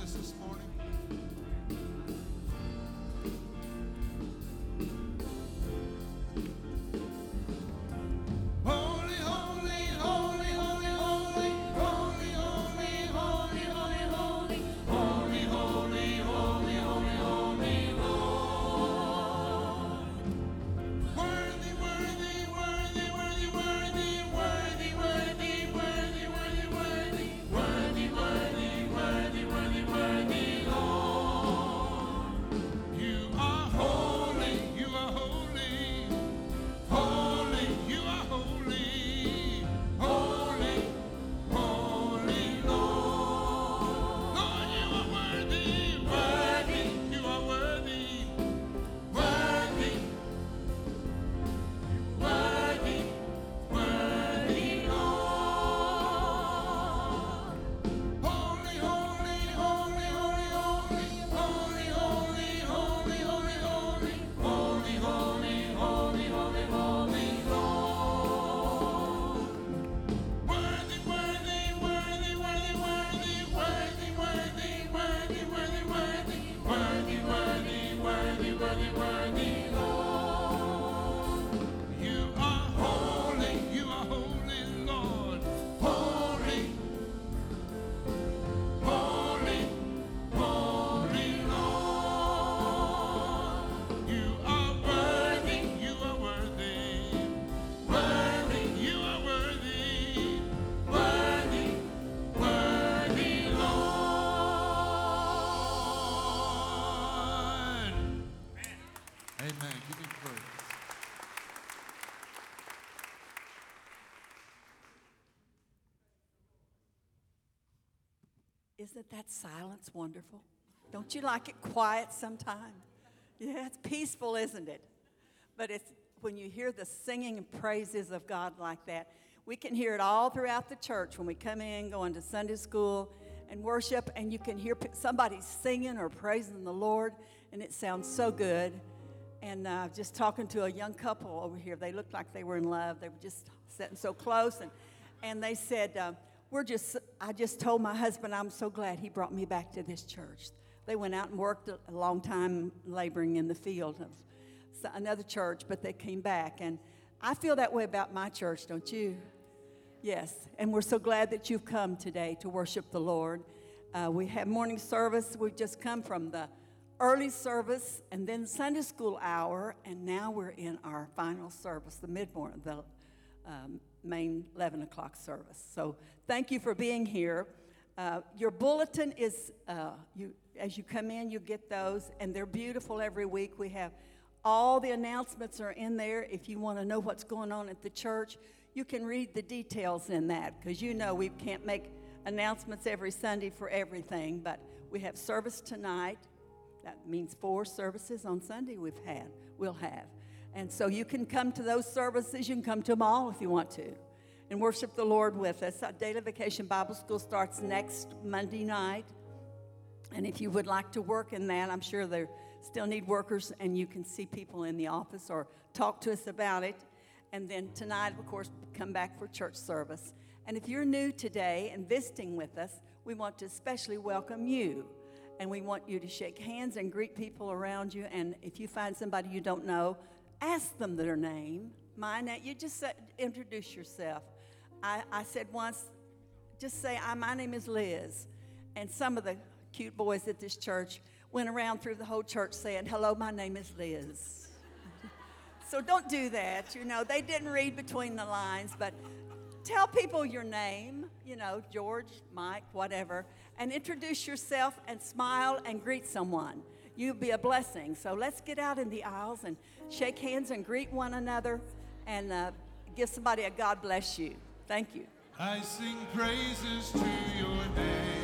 this morning. Silence wonderful? Don't you like it quiet sometimes? Yeah, it's peaceful, isn't it? But it's when you hear the singing and praises of God like that, we can hear it all throughout the church when we come in, going to Sunday school and worship, and you can hear somebody singing or praising the Lord, and it sounds so good. And uh, just talking to a young couple over here, they looked like they were in love. They were just sitting so close, and, and they said, uh, "We're just." I just told my husband, "I'm so glad he brought me back to this church." They went out and worked a, long time laboring in the field of another church, but they came back, and I feel that way about my church, don't you? Yes, and we're so glad that you've come today to worship the Lord. Uh, we have morning service. We've just come from the early service and then Sunday school hour, and now we're in our final service, the mid the um, main 11 o'clock service. So thank you for being here. Uh, your bulletin is, uh, you, as you come in, you get those, and they're beautiful every week. We have all the announcements are in there. If you want to know what's going on at the church, you can read the details in that because you know we can't make announcements every Sunday for everything, but we have service tonight that means four services on Sunday we've had, we'll have. And so you can come to those services, you can come to them all if you want to, and worship the Lord with us. Our Daily Vacation Bible School starts next Monday night. And if you would like to work in that, I'm sure they still need workers, and you can see people in the office or talk to us about it. And then tonight, of course, come back for church service. And if you're new today and visiting with us, we want to especially welcome you and we want you to shake hands and greet people around you. And if you find somebody you don't know, ask them their name. My name, you just introduce yourself. I, I said once, just say, My name is Liz. And some of the cute boys at this church went around through the whole church saying, Hello, my name is Liz. so don't do that. You know, they didn't read between the lines, but tell people your name, you know, George, Mike, whatever, and introduce yourself and smile and greet someone. You'll be a blessing. So let's get out in the aisles and shake hands and greet one another and uh, give somebody a God bless you. Thank you. I sing praises to your name.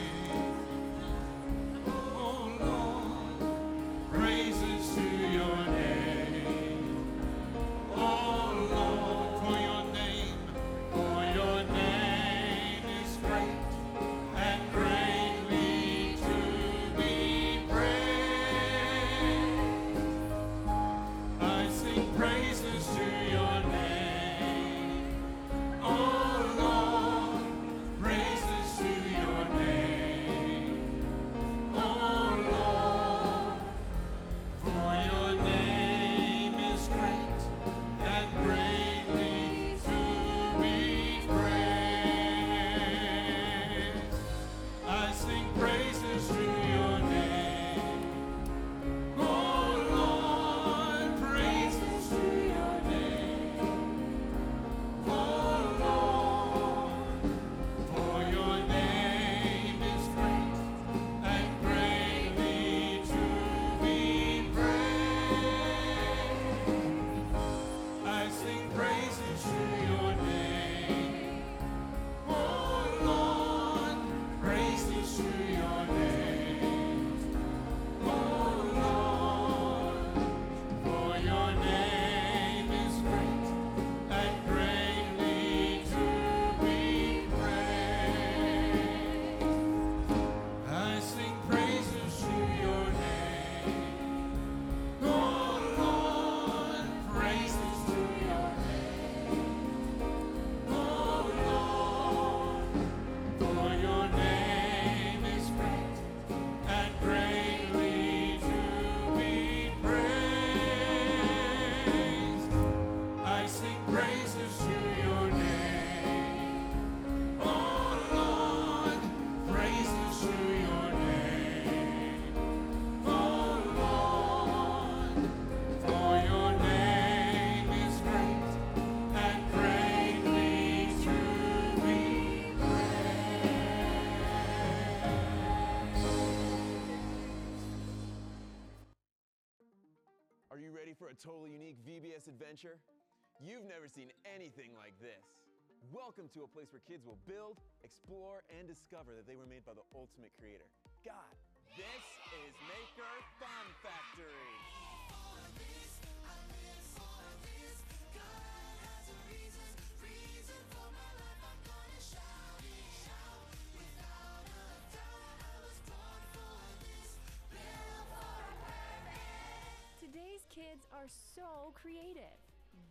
Totally unique VBS adventure? You've never seen anything like this. Welcome to a place where kids will build, explore, and discover that they were made by the ultimate creator, God. This is Maker Fun Factory. Kids are so creative.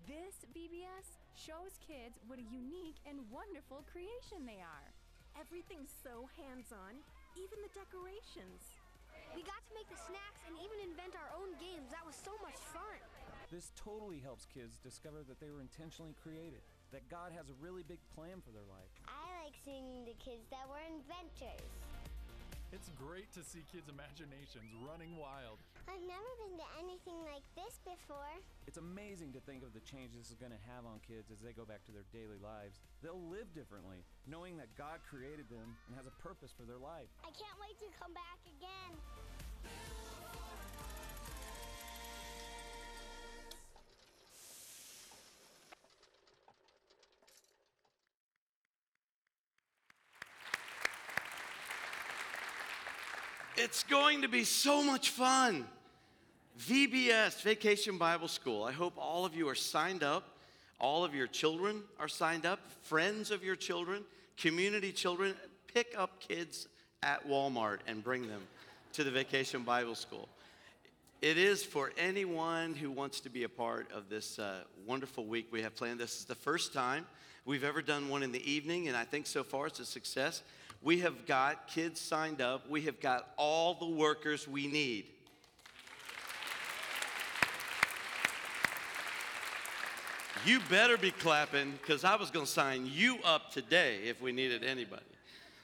This VBS shows kids what a unique and wonderful creation they are. Everything's so hands on, even the decorations. We got to make the snacks and even invent our own games. That was so much fun. This totally helps kids discover that they were intentionally created, that God has a really big plan for their life. I like seeing the kids that were inventors. It's great to see kids' imaginations running wild. I've never been to anything like this before. It's amazing to think of the change this is going to have on kids as they go back to their daily lives. They'll live differently, knowing that God created them and has a purpose for their life. I can't wait to come back again. It's going to be so much fun. VBS, Vacation Bible School. I hope all of you are signed up. All of your children are signed up, friends of your children, community children. Pick up kids at Walmart and bring them to the Vacation Bible School. It is for anyone who wants to be a part of this uh, wonderful week we have planned. This is the first time we've ever done one in the evening, and I think so far it's a success. We have got kids signed up, we have got all the workers we need. You better be clapping because I was going to sign you up today if we needed anybody.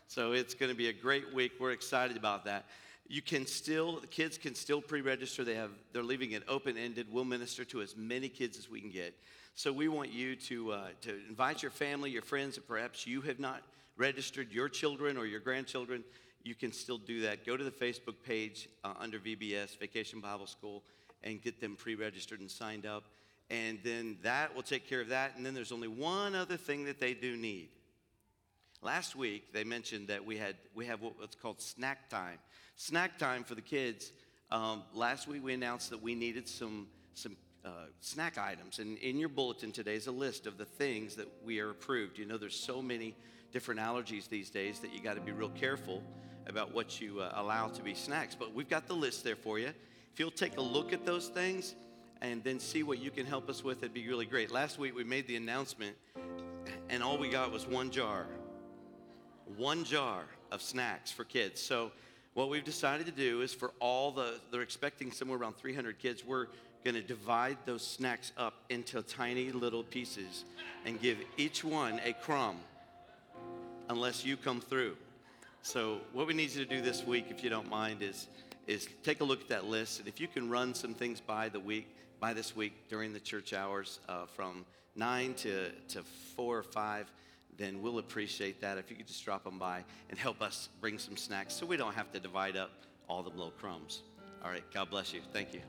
So it's going to be a great week. We're excited about that. You can still, the kids can still pre-register. They have, they're leaving it open-ended. We'll minister to as many kids as we can get. So we want you to uh, to invite your family, your friends, and perhaps you have not registered your children or your grandchildren. You can still do that. Go to the Facebook page uh, under VBS Vacation Bible School and get them pre-registered and signed up. And then that will take care of that. And then there's only one other thing that they do need. Last week, they mentioned that we, had, we have what's called snack time. Snack time for the kids. Um, last week, we announced that we needed some, some uh, snack items. And in your bulletin today is a list of the things that we are approved. You know, there's so many different allergies these days that you got to be real careful about what you uh, allow to be snacks. But we've got the list there for you. If you'll take a look at those things and then see what you can help us with, it'd be really great. Last week, we made the announcement, and all we got was one jar one jar of snacks for kids. So, what we've decided to do is for all the, they're expecting somewhere around 300 kids, we're going to divide those snacks up into tiny little pieces and give each one a crumb unless you come through. So, what we need you to do this week, if you don't mind, is, is take a look at that list. And if you can run some things by the week, by this week during the church hours uh, from 9 to, to 4 or 5, then we'll appreciate that if you could just drop them by and help us bring some snacks so we don't have to divide up all the little crumbs. All right, God bless you. Thank you.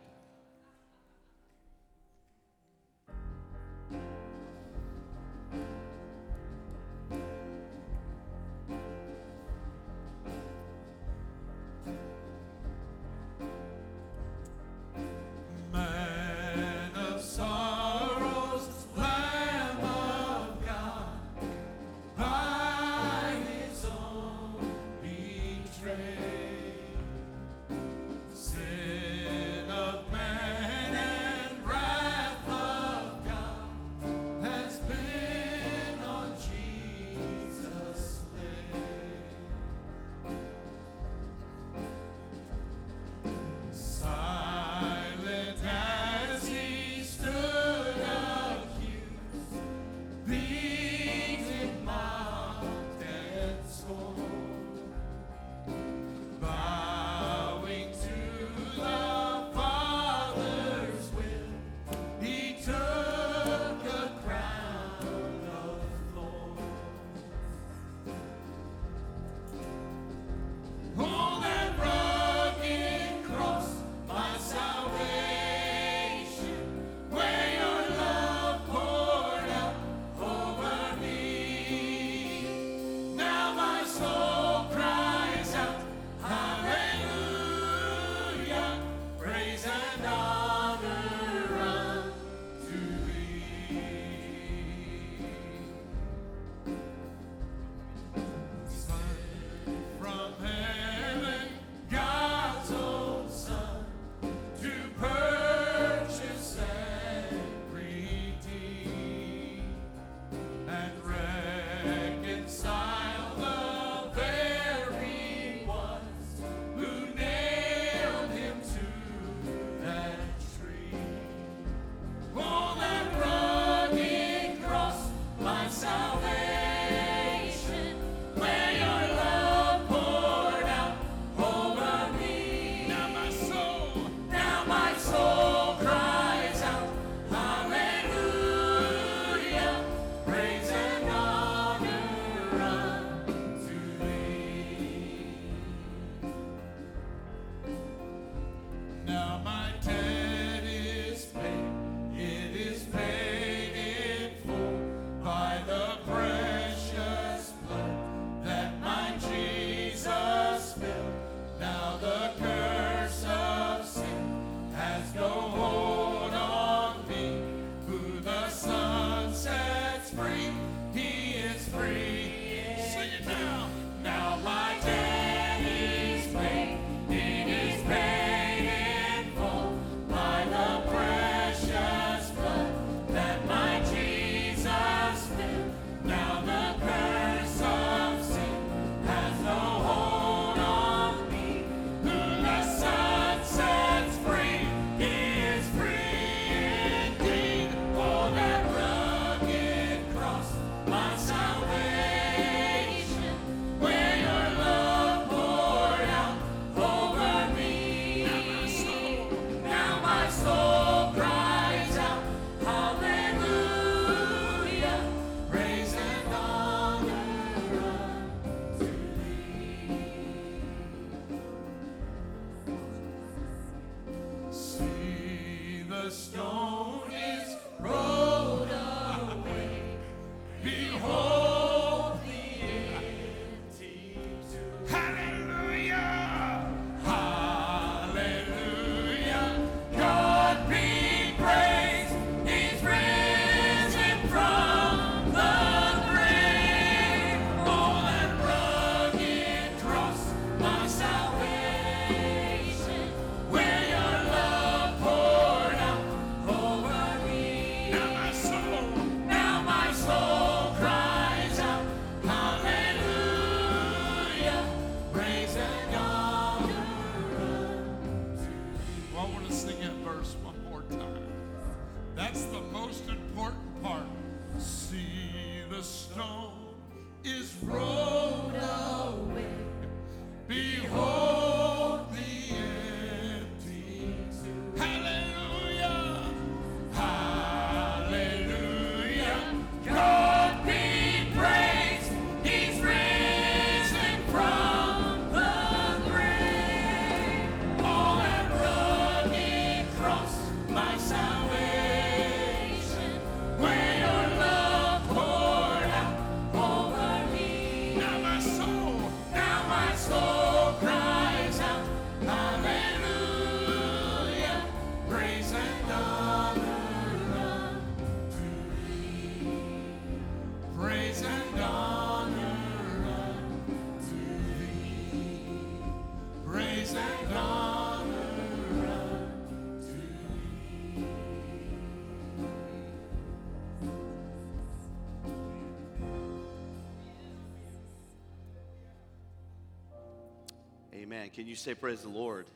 Can you say praise the Lord?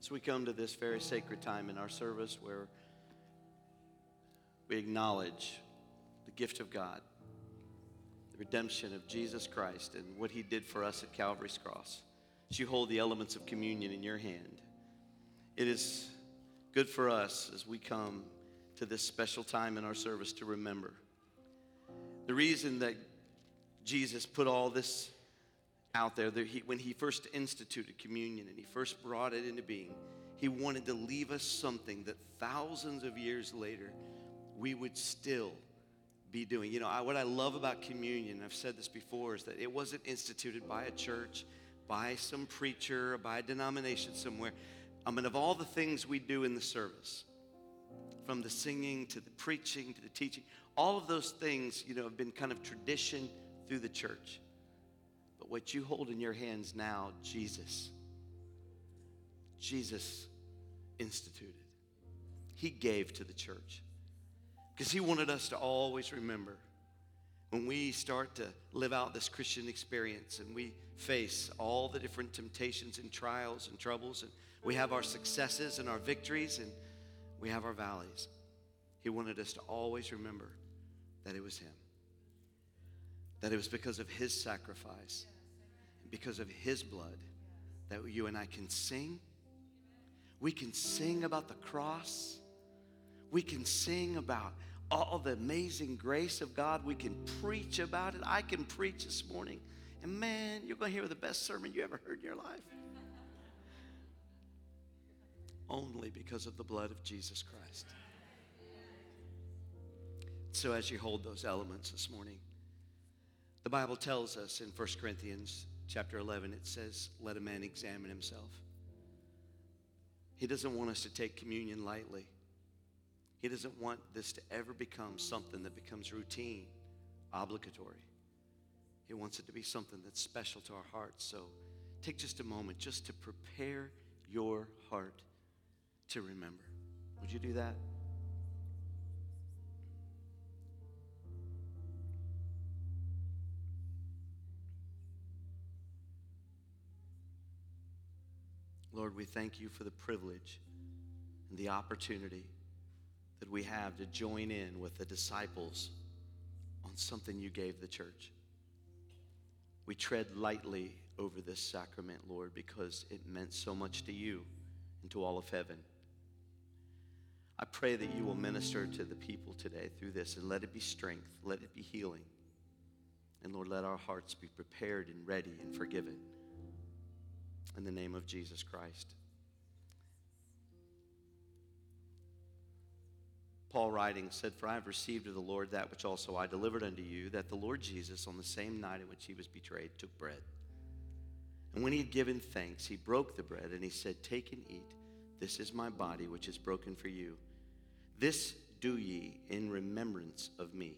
So we come to this very sacred time in our service where we acknowledge the gift of God, the redemption of Jesus Christ, and what he did for us at Calvary's cross. As you hold the elements of communion in your hand, it is good for us as we come to this special time in our service to remember. The reason that Jesus put all this out there, he, when he first instituted communion and he first brought it into being, he wanted to leave us something that thousands of years later we would still be doing. You know, I, what I love about communion, I've said this before, is that it wasn't instituted by a church, by some preacher, by a denomination somewhere. I mean, of all the things we do in the service, from the singing to the preaching to the teaching, all of those things, you know, have been kind of tradition through the church. But what you hold in your hands now, Jesus, Jesus instituted. He gave to the church. Because he wanted us to always remember when we start to live out this Christian experience and we face all the different temptations and trials and troubles, and we have our successes and our victories, and we have our valleys. He wanted us to always remember that it was Him. That it was because of His sacrifice, because of His blood, that you and I can sing. We can sing about the cross. We can sing about all the amazing grace of God. We can preach about it. I can preach this morning. And man, you're going to hear the best sermon you ever heard in your life. Only because of the blood of Jesus Christ. So, as you hold those elements this morning, the Bible tells us in 1 Corinthians chapter 11, it says, Let a man examine himself. He doesn't want us to take communion lightly. He doesn't want this to ever become something that becomes routine, obligatory. He wants it to be something that's special to our hearts. So take just a moment just to prepare your heart to remember. Would you do that? Lord, we thank you for the privilege and the opportunity that we have to join in with the disciples on something you gave the church. We tread lightly over this sacrament, Lord, because it meant so much to you and to all of heaven. I pray that you will minister to the people today through this and let it be strength, let it be healing. And Lord, let our hearts be prepared and ready and forgiven. In the name of Jesus Christ. Paul writing said, For I have received of the Lord that which also I delivered unto you, that the Lord Jesus, on the same night in which he was betrayed, took bread. And when he had given thanks, he broke the bread, and he said, Take and eat. This is my body, which is broken for you. This do ye in remembrance of me.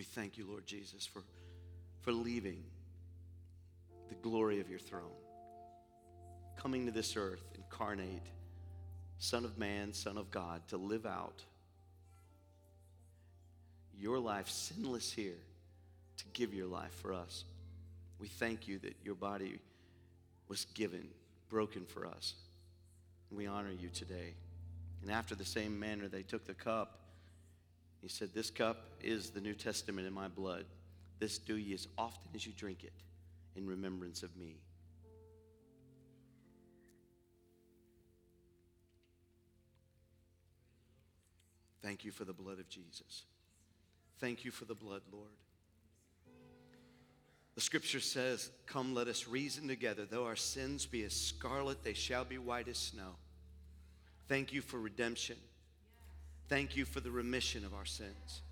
We thank you, Lord Jesus, for, for leaving the glory of your throne, coming to this earth, incarnate, Son of Man, Son of God, to live out your life sinless here, to give your life for us. We thank you that your body was given, broken for us. We honor you today. And after the same manner, they took the cup. He said, This cup is the New Testament in my blood. This do ye as often as you drink it in remembrance of me. Thank you for the blood of Jesus. Thank you for the blood, Lord. The scripture says, Come, let us reason together. Though our sins be as scarlet, they shall be white as snow. Thank you for redemption. Thank you for the remission of our sins.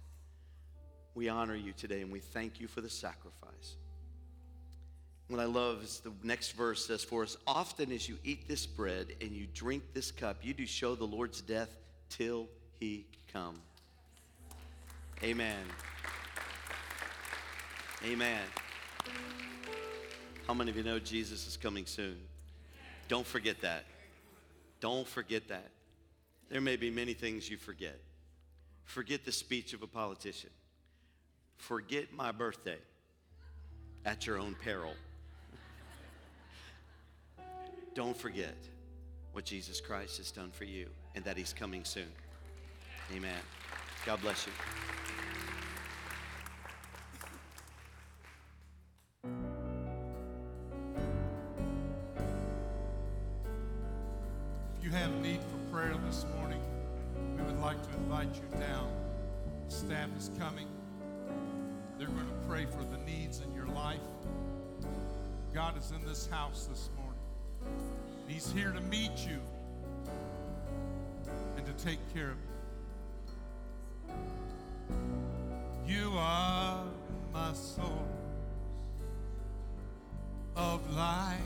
We honor you today and we thank you for the sacrifice. What I love is the next verse says, For as often as you eat this bread and you drink this cup, you do show the Lord's death till he come. Amen. Amen. How many of you know Jesus is coming soon? Don't forget that. Don't forget that. There may be many things you forget. Forget the speech of a politician. Forget my birthday at your own peril. Don't forget what Jesus Christ has done for you and that he's coming soon. Amen. God bless you. This house this morning. He's here to meet you and to take care of you. You are my source of life.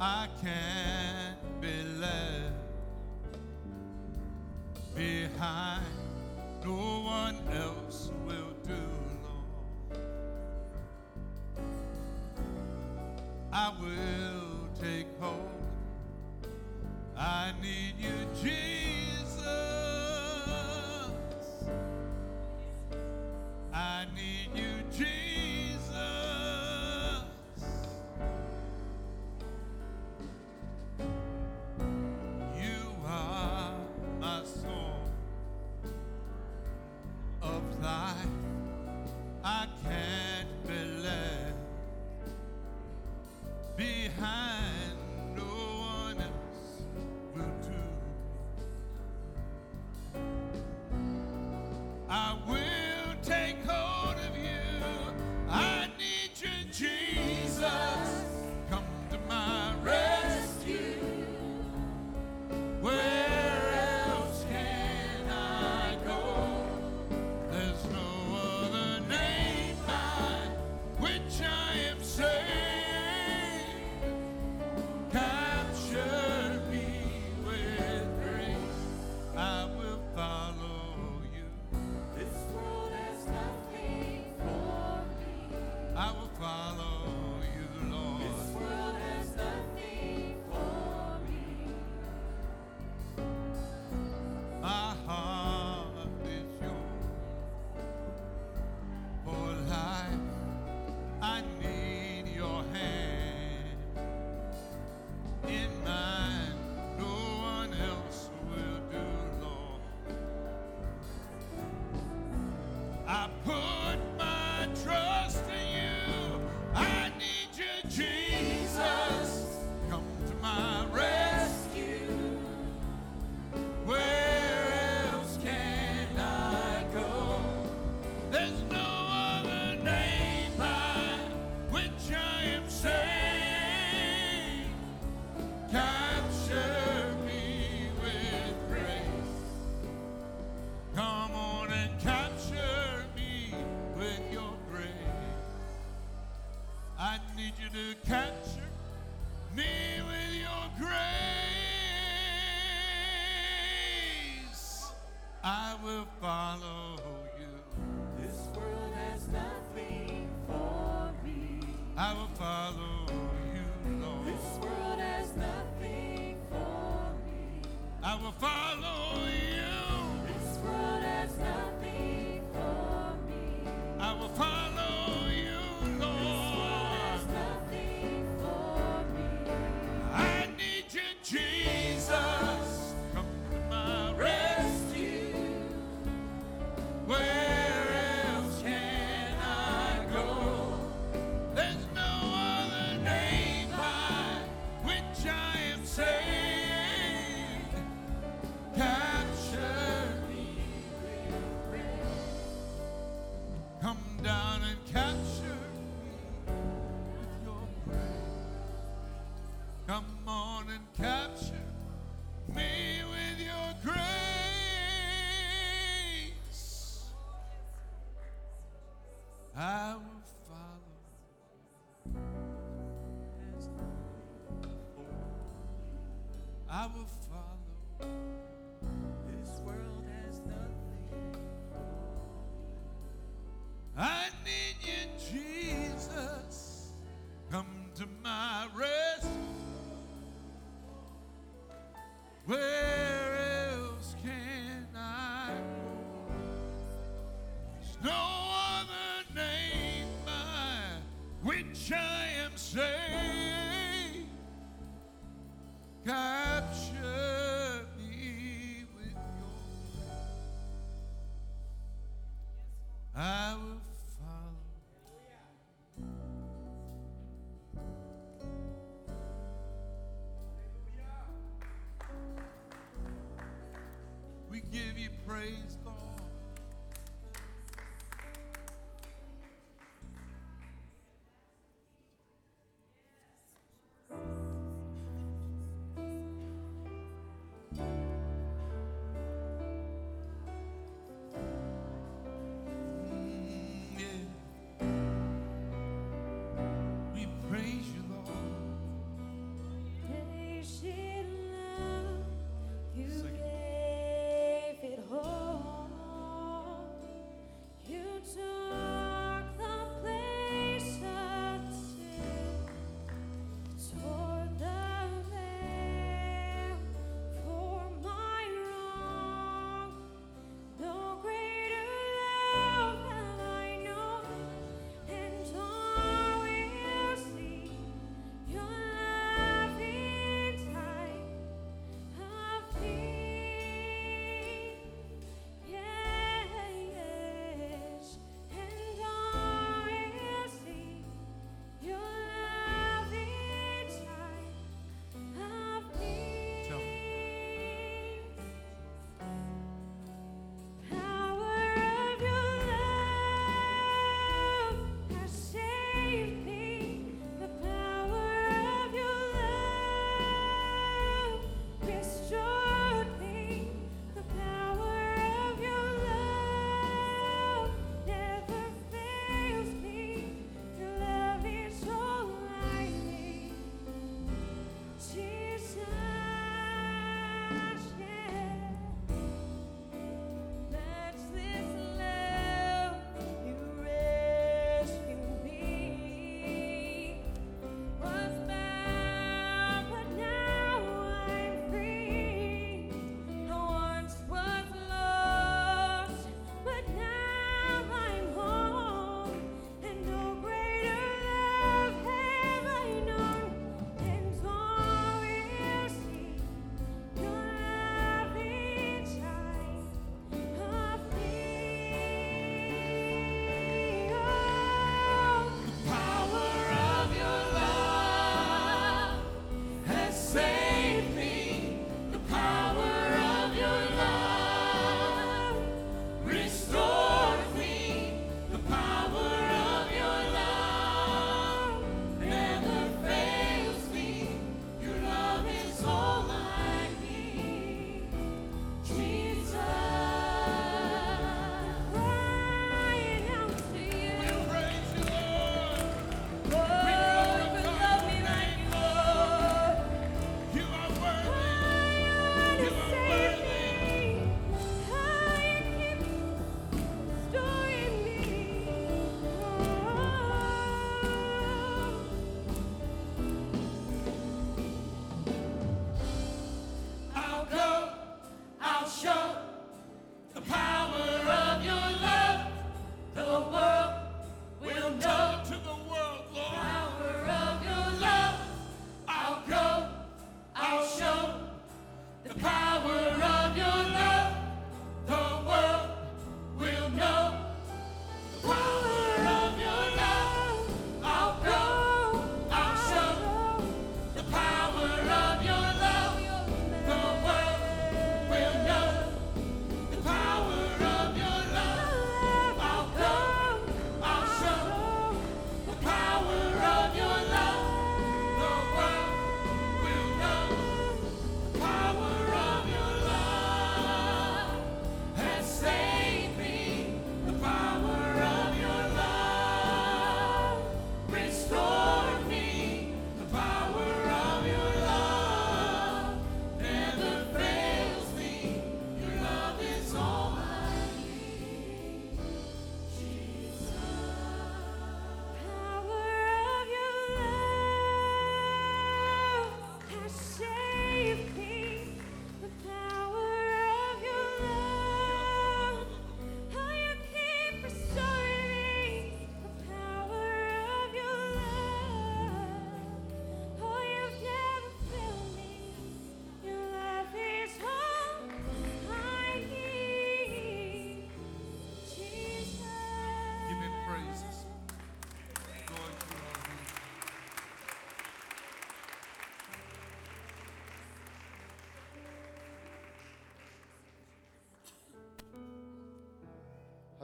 I can't be left behind. No one else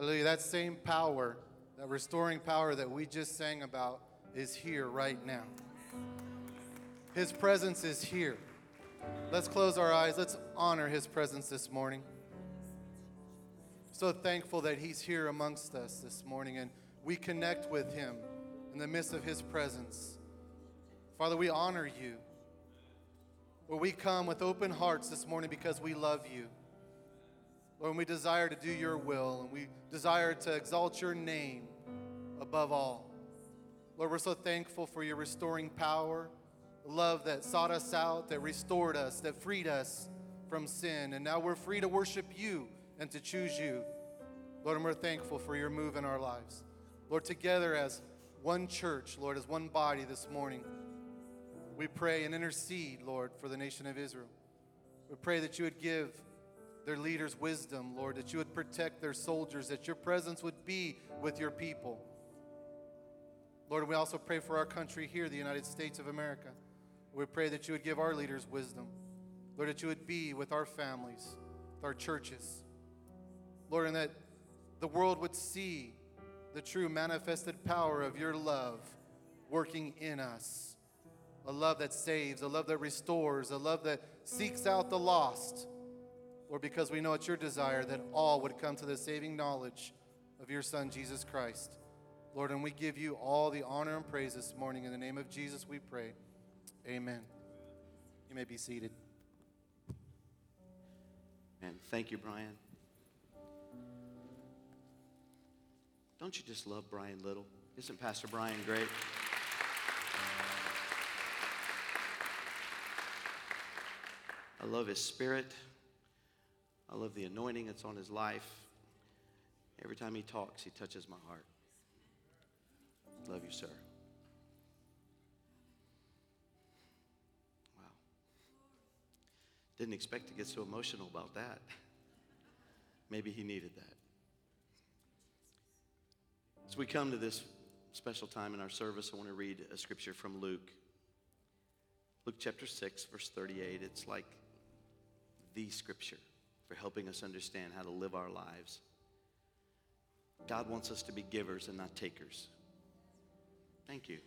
Hallelujah. That same power, that restoring power that we just sang about, is here right now. His presence is here. Let's close our eyes. Let's honor His presence this morning. So thankful that He's here amongst us this morning and we connect with Him in the midst of His presence. Father, we honor you. Where we come with open hearts this morning because we love you. Lord, we desire to do your will and we desire to exalt your name above all. Lord, we're so thankful for your restoring power, love that sought us out, that restored us, that freed us from sin. And now we're free to worship you and to choose you. Lord, and we're thankful for your move in our lives. Lord, together as one church, Lord, as one body this morning, we pray and intercede, Lord, for the nation of Israel. We pray that you would give their leaders wisdom, Lord, that you would protect their soldiers, that your presence would be with your people. Lord, we also pray for our country here, the United States of America. We pray that you would give our leaders wisdom. Lord, that you would be with our families, with our churches. Lord, and that the world would see the true manifested power of your love working in us a love that saves, a love that restores, a love that seeks out the lost. Lord, because we know it's your desire that all would come to the saving knowledge of your Son, Jesus Christ. Lord, and we give you all the honor and praise this morning. In the name of Jesus, we pray. Amen. You may be seated. And thank you, Brian. Don't you just love Brian Little? Isn't Pastor Brian great? I love his spirit. I love the anointing that's on his life. Every time he talks, he touches my heart. Love you, sir. Wow. Didn't expect to get so emotional about that. Maybe he needed that. As we come to this special time in our service, I want to read a scripture from Luke. Luke chapter 6, verse 38. It's like the scripture for helping us understand how to live our lives. God wants us to be givers and not takers. Thank you.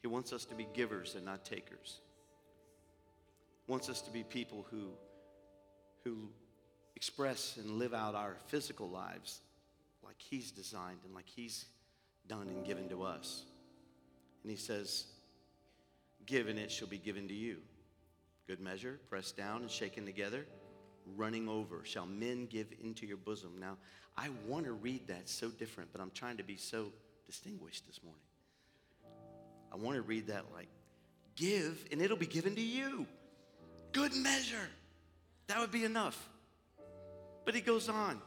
He wants us to be givers and not takers. Wants us to be people who, who express and live out our physical lives like He's designed and like He's done and given to us. And He says, Give and it shall be given to you. Good measure, pressed down and shaken together, running over, shall men give into your bosom. Now, I want to read that so different, but I'm trying to be so distinguished this morning. I want to read that like, give and it'll be given to you. Good measure. That would be enough. But he goes on,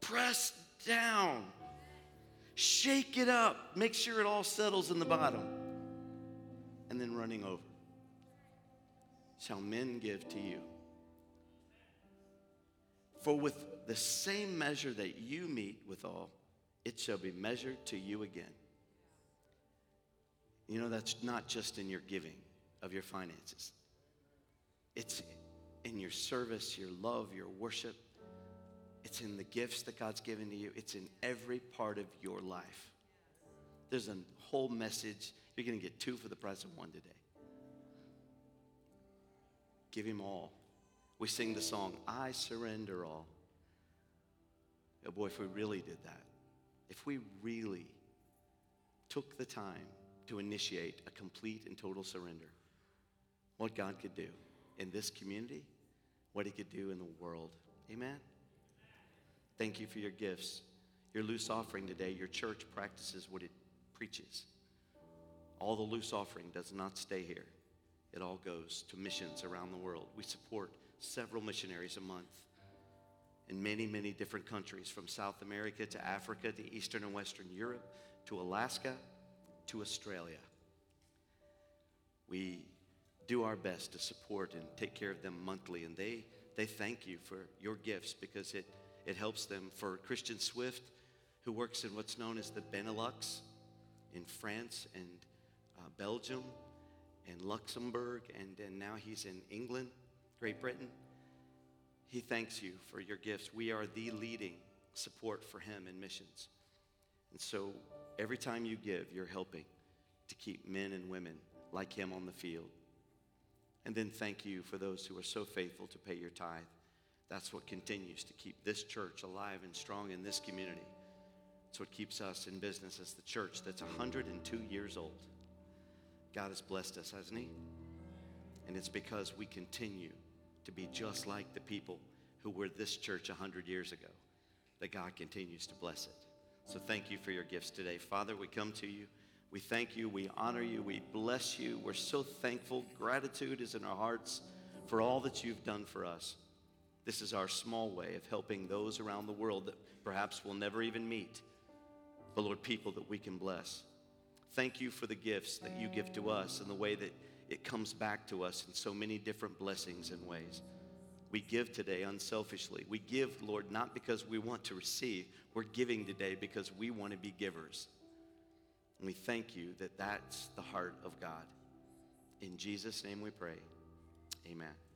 press down, shake it up, make sure it all settles in the bottom, and then running over shall men give to you. For with the same measure that you mete withal, it shall be measured to you again. You know, that's not just in your giving of your finances, it's in your service, your love, your worship. It's in the gifts that God's given to you. It's in every part of your life. There's a whole message. You're going to get two for the price of one today. Give him all. We sing the song, I surrender all. Oh boy, if we really did that, if we really took the time to initiate a complete and total surrender, what God could do in this community, what He could do in the world. Amen? Thank you for your gifts. Your loose offering today, your church practices what it preaches. All the loose offering does not stay here, it all goes to missions around the world. We support several missionaries a month in many, many different countries from South America to Africa to Eastern and Western Europe to Alaska to Australia. We do our best to support and take care of them monthly, and they, they thank you for your gifts because it, it helps them. For Christian Swift, who works in what's known as the Benelux in France and uh, Belgium and Luxembourg, and, and now he's in England, Great Britain. He thanks you for your gifts. We are the leading support for him in missions. And so every time you give, you're helping to keep men and women like him on the field. And then thank you for those who are so faithful to pay your tithe. That's what continues to keep this church alive and strong in this community. It's what keeps us in business as the church that's 102 years old. God has blessed us, hasn't He? And it's because we continue to be just like the people who were this church 100 years ago that God continues to bless it. So thank you for your gifts today. Father, we come to you. We thank you. We honor you. We bless you. We're so thankful. Gratitude is in our hearts for all that you've done for us. This is our small way of helping those around the world that perhaps we'll never even meet, but Lord, people that we can bless. Thank you for the gifts that you give to us and the way that it comes back to us in so many different blessings and ways. We give today unselfishly. We give, Lord, not because we want to receive. We're giving today because we want to be givers. And we thank you that that's the heart of God. In Jesus' name we pray. Amen.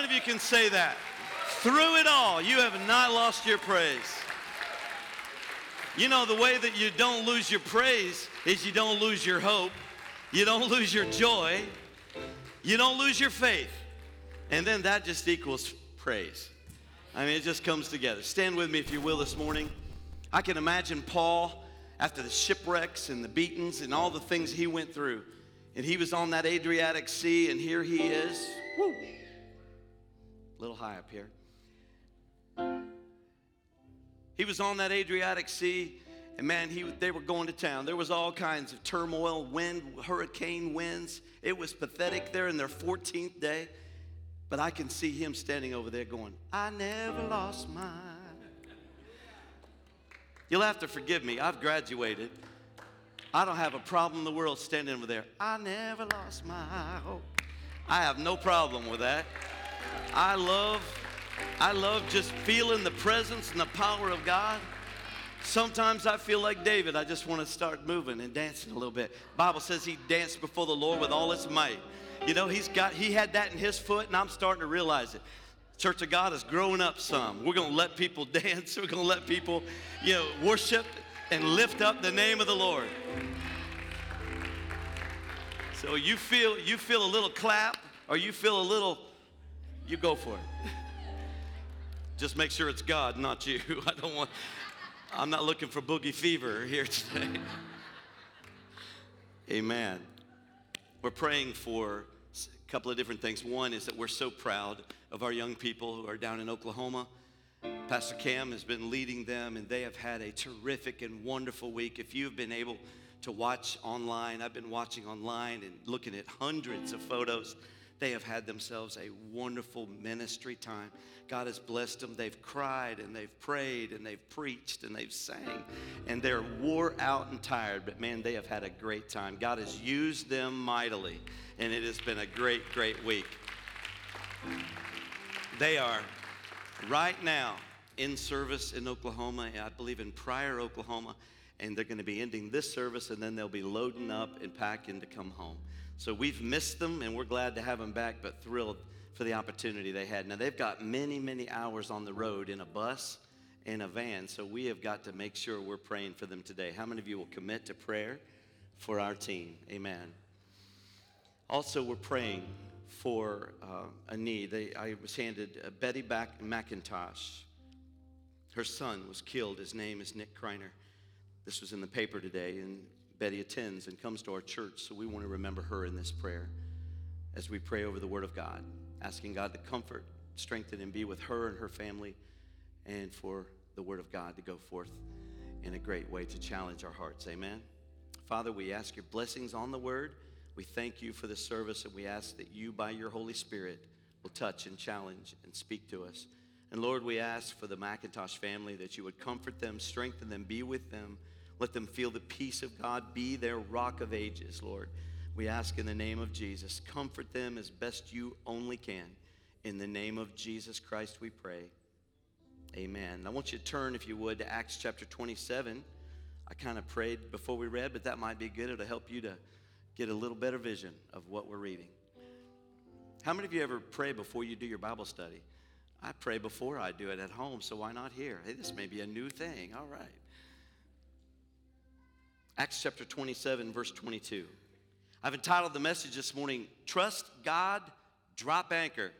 Many of you can say that? Through it all, you have not lost your praise. You know, the way that you don't lose your praise is you don't lose your hope, you don't lose your joy, you don't lose your faith. And then that just equals praise. I mean, it just comes together. Stand with me, if you will, this morning. I can imagine Paul after the shipwrecks and the beatings and all the things he went through. And he was on that Adriatic Sea, and here he is. Woo! A little high up here. He was on that Adriatic Sea, and man, he, they were going to town. There was all kinds of turmoil, wind, hurricane winds. It was pathetic there in their 14th day. But I can see him standing over there going, I never lost mine. You'll have to forgive me. I've graduated. I don't have a problem in the world standing over there. I never lost my hope. I have no problem with that. I love I love just feeling the presence and the power of God. Sometimes I feel like David. I just want to start moving and dancing a little bit. Bible says he danced before the Lord with all his might. You know, he's got he had that in his foot, and I'm starting to realize it. Church of God is growing up some. We're gonna let people dance, we're gonna let people, you know, worship and lift up the name of the Lord. So you feel you feel a little clap or you feel a little, you go for it. Just make sure it's God, not you. I don't want, I'm not looking for boogie fever here today. Amen. We're praying for a couple of different things. One is that we're so proud of our young people who are down in Oklahoma. Pastor Cam has been leading them, and they have had a terrific and wonderful week. If you've been able to watch online, I've been watching online and looking at hundreds of photos. They have had themselves a wonderful ministry time. God has blessed them. They've cried and they've prayed and they've preached and they've sang and they're wore out and tired, but man, they have had a great time. God has used them mightily and it has been a great, great week. They are right now in service in Oklahoma, I believe in Pryor, Oklahoma, and they're going to be ending this service and then they'll be loading up and packing to come home. So we've missed them and we're glad to have them back, but thrilled for the opportunity they had. Now, they've got many, many hours on the road in a bus and a van, so we have got to make sure we're praying for them today. How many of you will commit to prayer for our team? Amen. Also, we're praying for uh, a need. They, I was handed uh, Betty Back McIntosh. Her son was killed. His name is Nick Kreiner. This was in the paper today, and Betty attends and comes to our church, so we want to remember her in this prayer as we pray over the Word of God asking God to comfort, strengthen, and be with her and her family, and for the Word of God to go forth in a great way to challenge our hearts. Amen. Father, we ask your blessings on the Word. We thank you for the service, and we ask that you, by your Holy Spirit, will touch and challenge and speak to us. And Lord, we ask for the McIntosh family that you would comfort them, strengthen them, be with them. Let them feel the peace of God, be their rock of ages, Lord. We ask in the name of Jesus, comfort them as best you only can. In the name of Jesus Christ, we pray. Amen. I want you to turn, if you would, to Acts chapter 27. I kind of prayed before we read, but that might be good. It'll help you to get a little better vision of what we're reading. How many of you ever pray before you do your Bible study? I pray before I do it at home, so why not here? Hey, this may be a new thing. All right. Acts chapter 27, verse 22. I've entitled the message this morning, Trust God, Drop Anchor.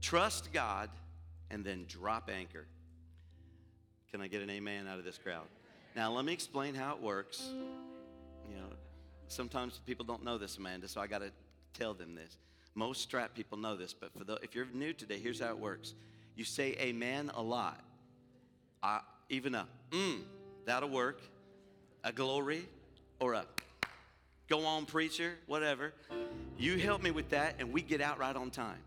Trust God and then drop anchor. Can I get an amen out of this crowd? Now, let me explain how it works. You know, sometimes people don't know this, Amanda, so I got to tell them this. Most strap people know this, but for the, if you're new today, here's how it works. You say amen a lot. Uh, even a mm, that'll work. A glory or a go on, preacher, whatever. You help me with that, and we get out right on time.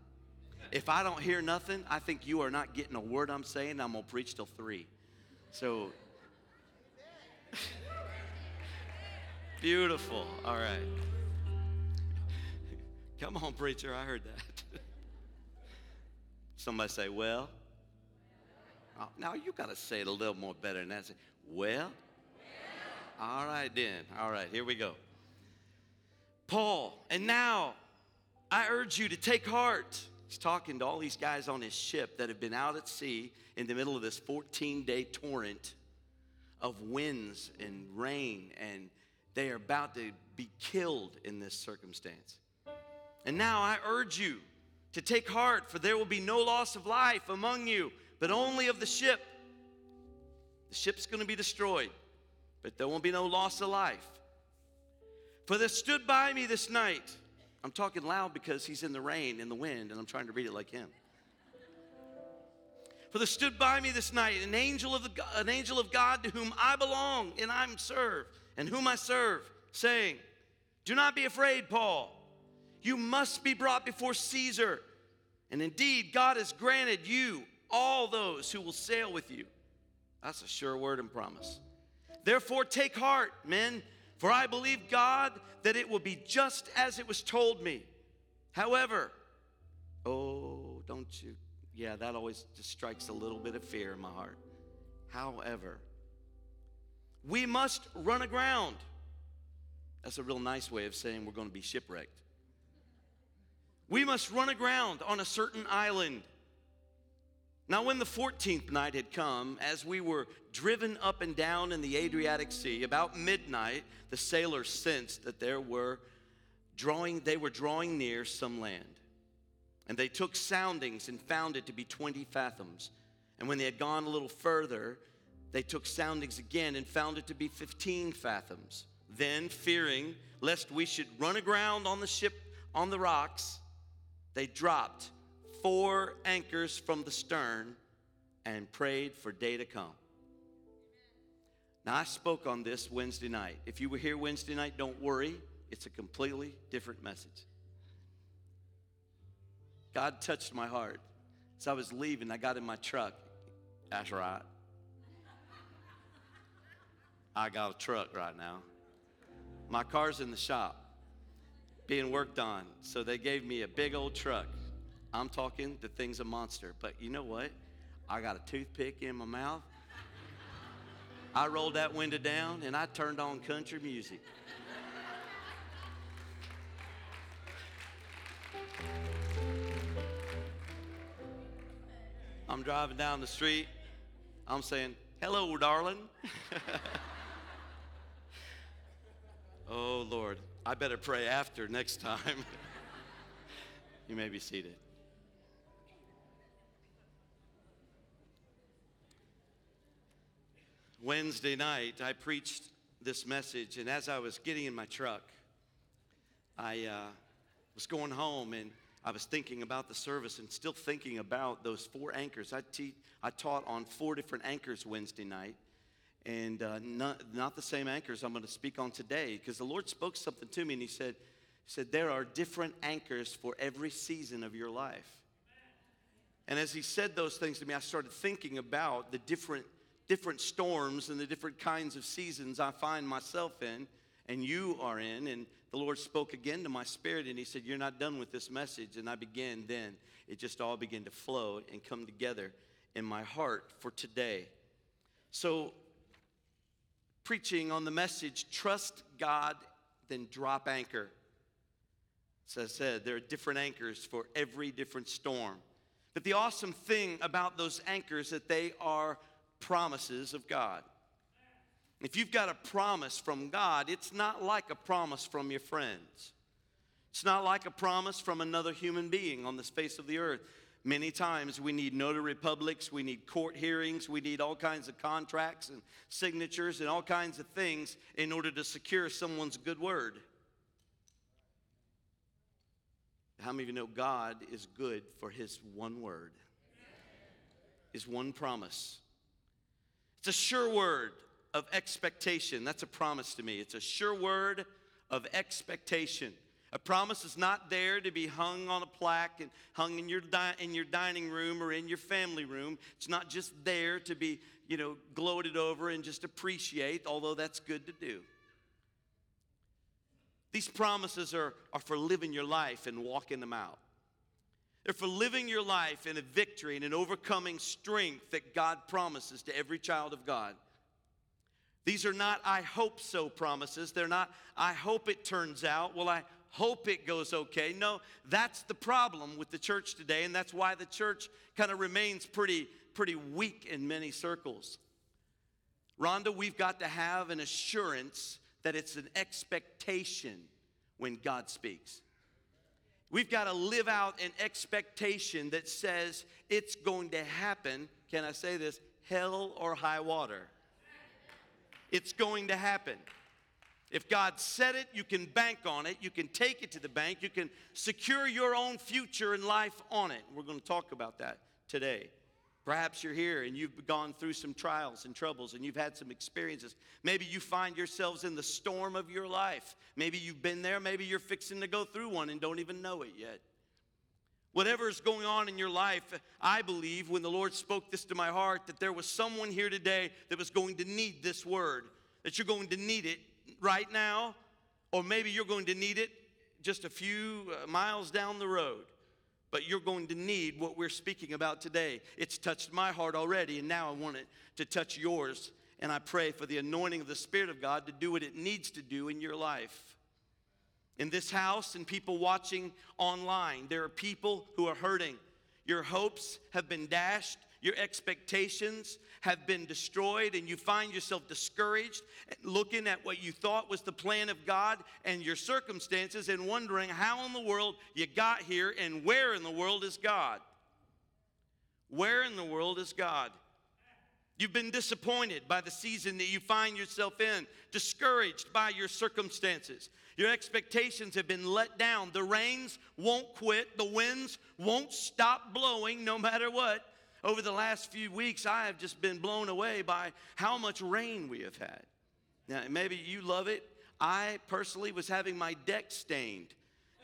If I don't hear nothing, I think you are not getting a word I'm saying. I'm going to preach till three. So, beautiful. All right. Come on, preacher. I heard that. Somebody say, well. Oh, now you got to say it a little more better than that. Say, well. All right, then. All right, here we go. Paul, and now I urge you to take heart. He's talking to all these guys on his ship that have been out at sea in the middle of this 14 day torrent of winds and rain, and they are about to be killed in this circumstance. And now I urge you to take heart, for there will be no loss of life among you, but only of the ship. The ship's going to be destroyed, but there won't be no loss of life. For there stood by me this night. I'm talking loud because he's in the rain and the wind, and I'm trying to read it like him. For there stood by me this night an angel of the, an angel of God to whom I belong and I'm serve, and whom I serve, saying, Do not be afraid, Paul. You must be brought before Caesar. And indeed, God has granted you all those who will sail with you. That's a sure word and promise. Therefore, take heart, men, for I believe God that it will be just as it was told me. However, oh, don't you? Yeah, that always just strikes a little bit of fear in my heart. However, we must run aground. That's a real nice way of saying we're going to be shipwrecked. We must run aground on a certain island. Now, when the 14th night had come, as we were driven up and down in the Adriatic Sea, about midnight, the sailors sensed that there were drawing, they were drawing near some land. And they took soundings and found it to be 20 fathoms. And when they had gone a little further, they took soundings again and found it to be 15 fathoms. Then, fearing lest we should run aground on the ship on the rocks, they dropped four anchors from the stern and prayed for day to come. Now, I spoke on this Wednesday night. If you were here Wednesday night, don't worry, it's a completely different message. God touched my heart. As I was leaving, I got in my truck. That's right. I got a truck right now. My car's in the shop being worked on. So they gave me a big old truck. I'm talking, the thing's a monster. But you know what? I got a toothpick in my mouth. I rolled that window down and I turned on country music. I'm driving down the street. I'm saying, hello, darling. oh, Lord. I better pray after next time. you may be seated. Wednesday night, I preached this message, and as I was getting in my truck, I uh, was going home and I was thinking about the service and still thinking about those four anchors. I, te- I taught on four different anchors Wednesday night, and uh, not, not the same anchors I'm going to speak on today because the Lord spoke something to me and He said, he said, There are different anchors for every season of your life. And as He said those things to me, I started thinking about the different, different storms and the different kinds of seasons I find myself in and you are in. And the Lord spoke again to my spirit and He said, You're not done with this message. And I began then, it just all began to flow and come together in my heart for today. So, preaching on the message, trust God, then drop anchor. As I said, there are different anchors for every different storm. But the awesome thing about those anchors that they are promises of God. If you've got a promise from God, it's not like a promise from your friends. It's not like a promise from another human being on this face of the earth. Many times we need notary publics, we need court hearings, we need all kinds of contracts and signatures and all kinds of things in order to secure someone's good word. How many of you know God is good for His one word? His one promise. It's a sure word of expectation. That's a promise to me. It's a sure word of expectation. A promise is not there to be hung on a plaque and hung in your, di- in your dining room or in your family room. It's not just there to be, you know, gloated over and just appreciate, although that's good to do. These promises are, are for living your life and walking them out. They're for living your life in a victory and an overcoming strength that God promises to every child of God. These are not I hope so promises. They're not I hope it turns out. Well, I hope it goes okay. No, that's the problem with the church today, and that's why the church kind of remains pretty, pretty weak in many circles. Rhonda, we've got to have an assurance that it's an expectation when God speaks. We've got to live out an expectation that says it's going to happen. Can I say this? Hell or high water. It's going to happen. If God said it, you can bank on it. You can take it to the bank. You can secure your own future and life on it. We're going to talk about that today. Perhaps you're here and you've gone through some trials and troubles and you've had some experiences. Maybe you find yourselves in the storm of your life. Maybe you've been there. Maybe you're fixing to go through one and don't even know it yet. Whatever is going on in your life, I believe when the Lord spoke this to my heart that there was someone here today that was going to need this word, that you're going to need it right now, or maybe you're going to need it just a few uh, miles down the road. But you're going to need what we're speaking about today. It's touched my heart already, and now I want it to touch yours. And I pray for the anointing of the Spirit of God to do what it needs to do in your life. In this house and people watching online, there are people who are hurting. Your hopes have been dashed, your expectations have been destroyed, and you find yourself discouraged, looking at what you thought was the plan of God and your circumstances, and wondering how in the world you got here and where in the world is God. Where in the world is God? You've been disappointed by the season that you find yourself in, discouraged by your circumstances. Your expectations have been let down. The rains won't quit, the winds won't stop blowing no matter what. Over the last few weeks, I have just been blown away by how much rain we have had. Now, maybe you love it. I personally was having my deck stained.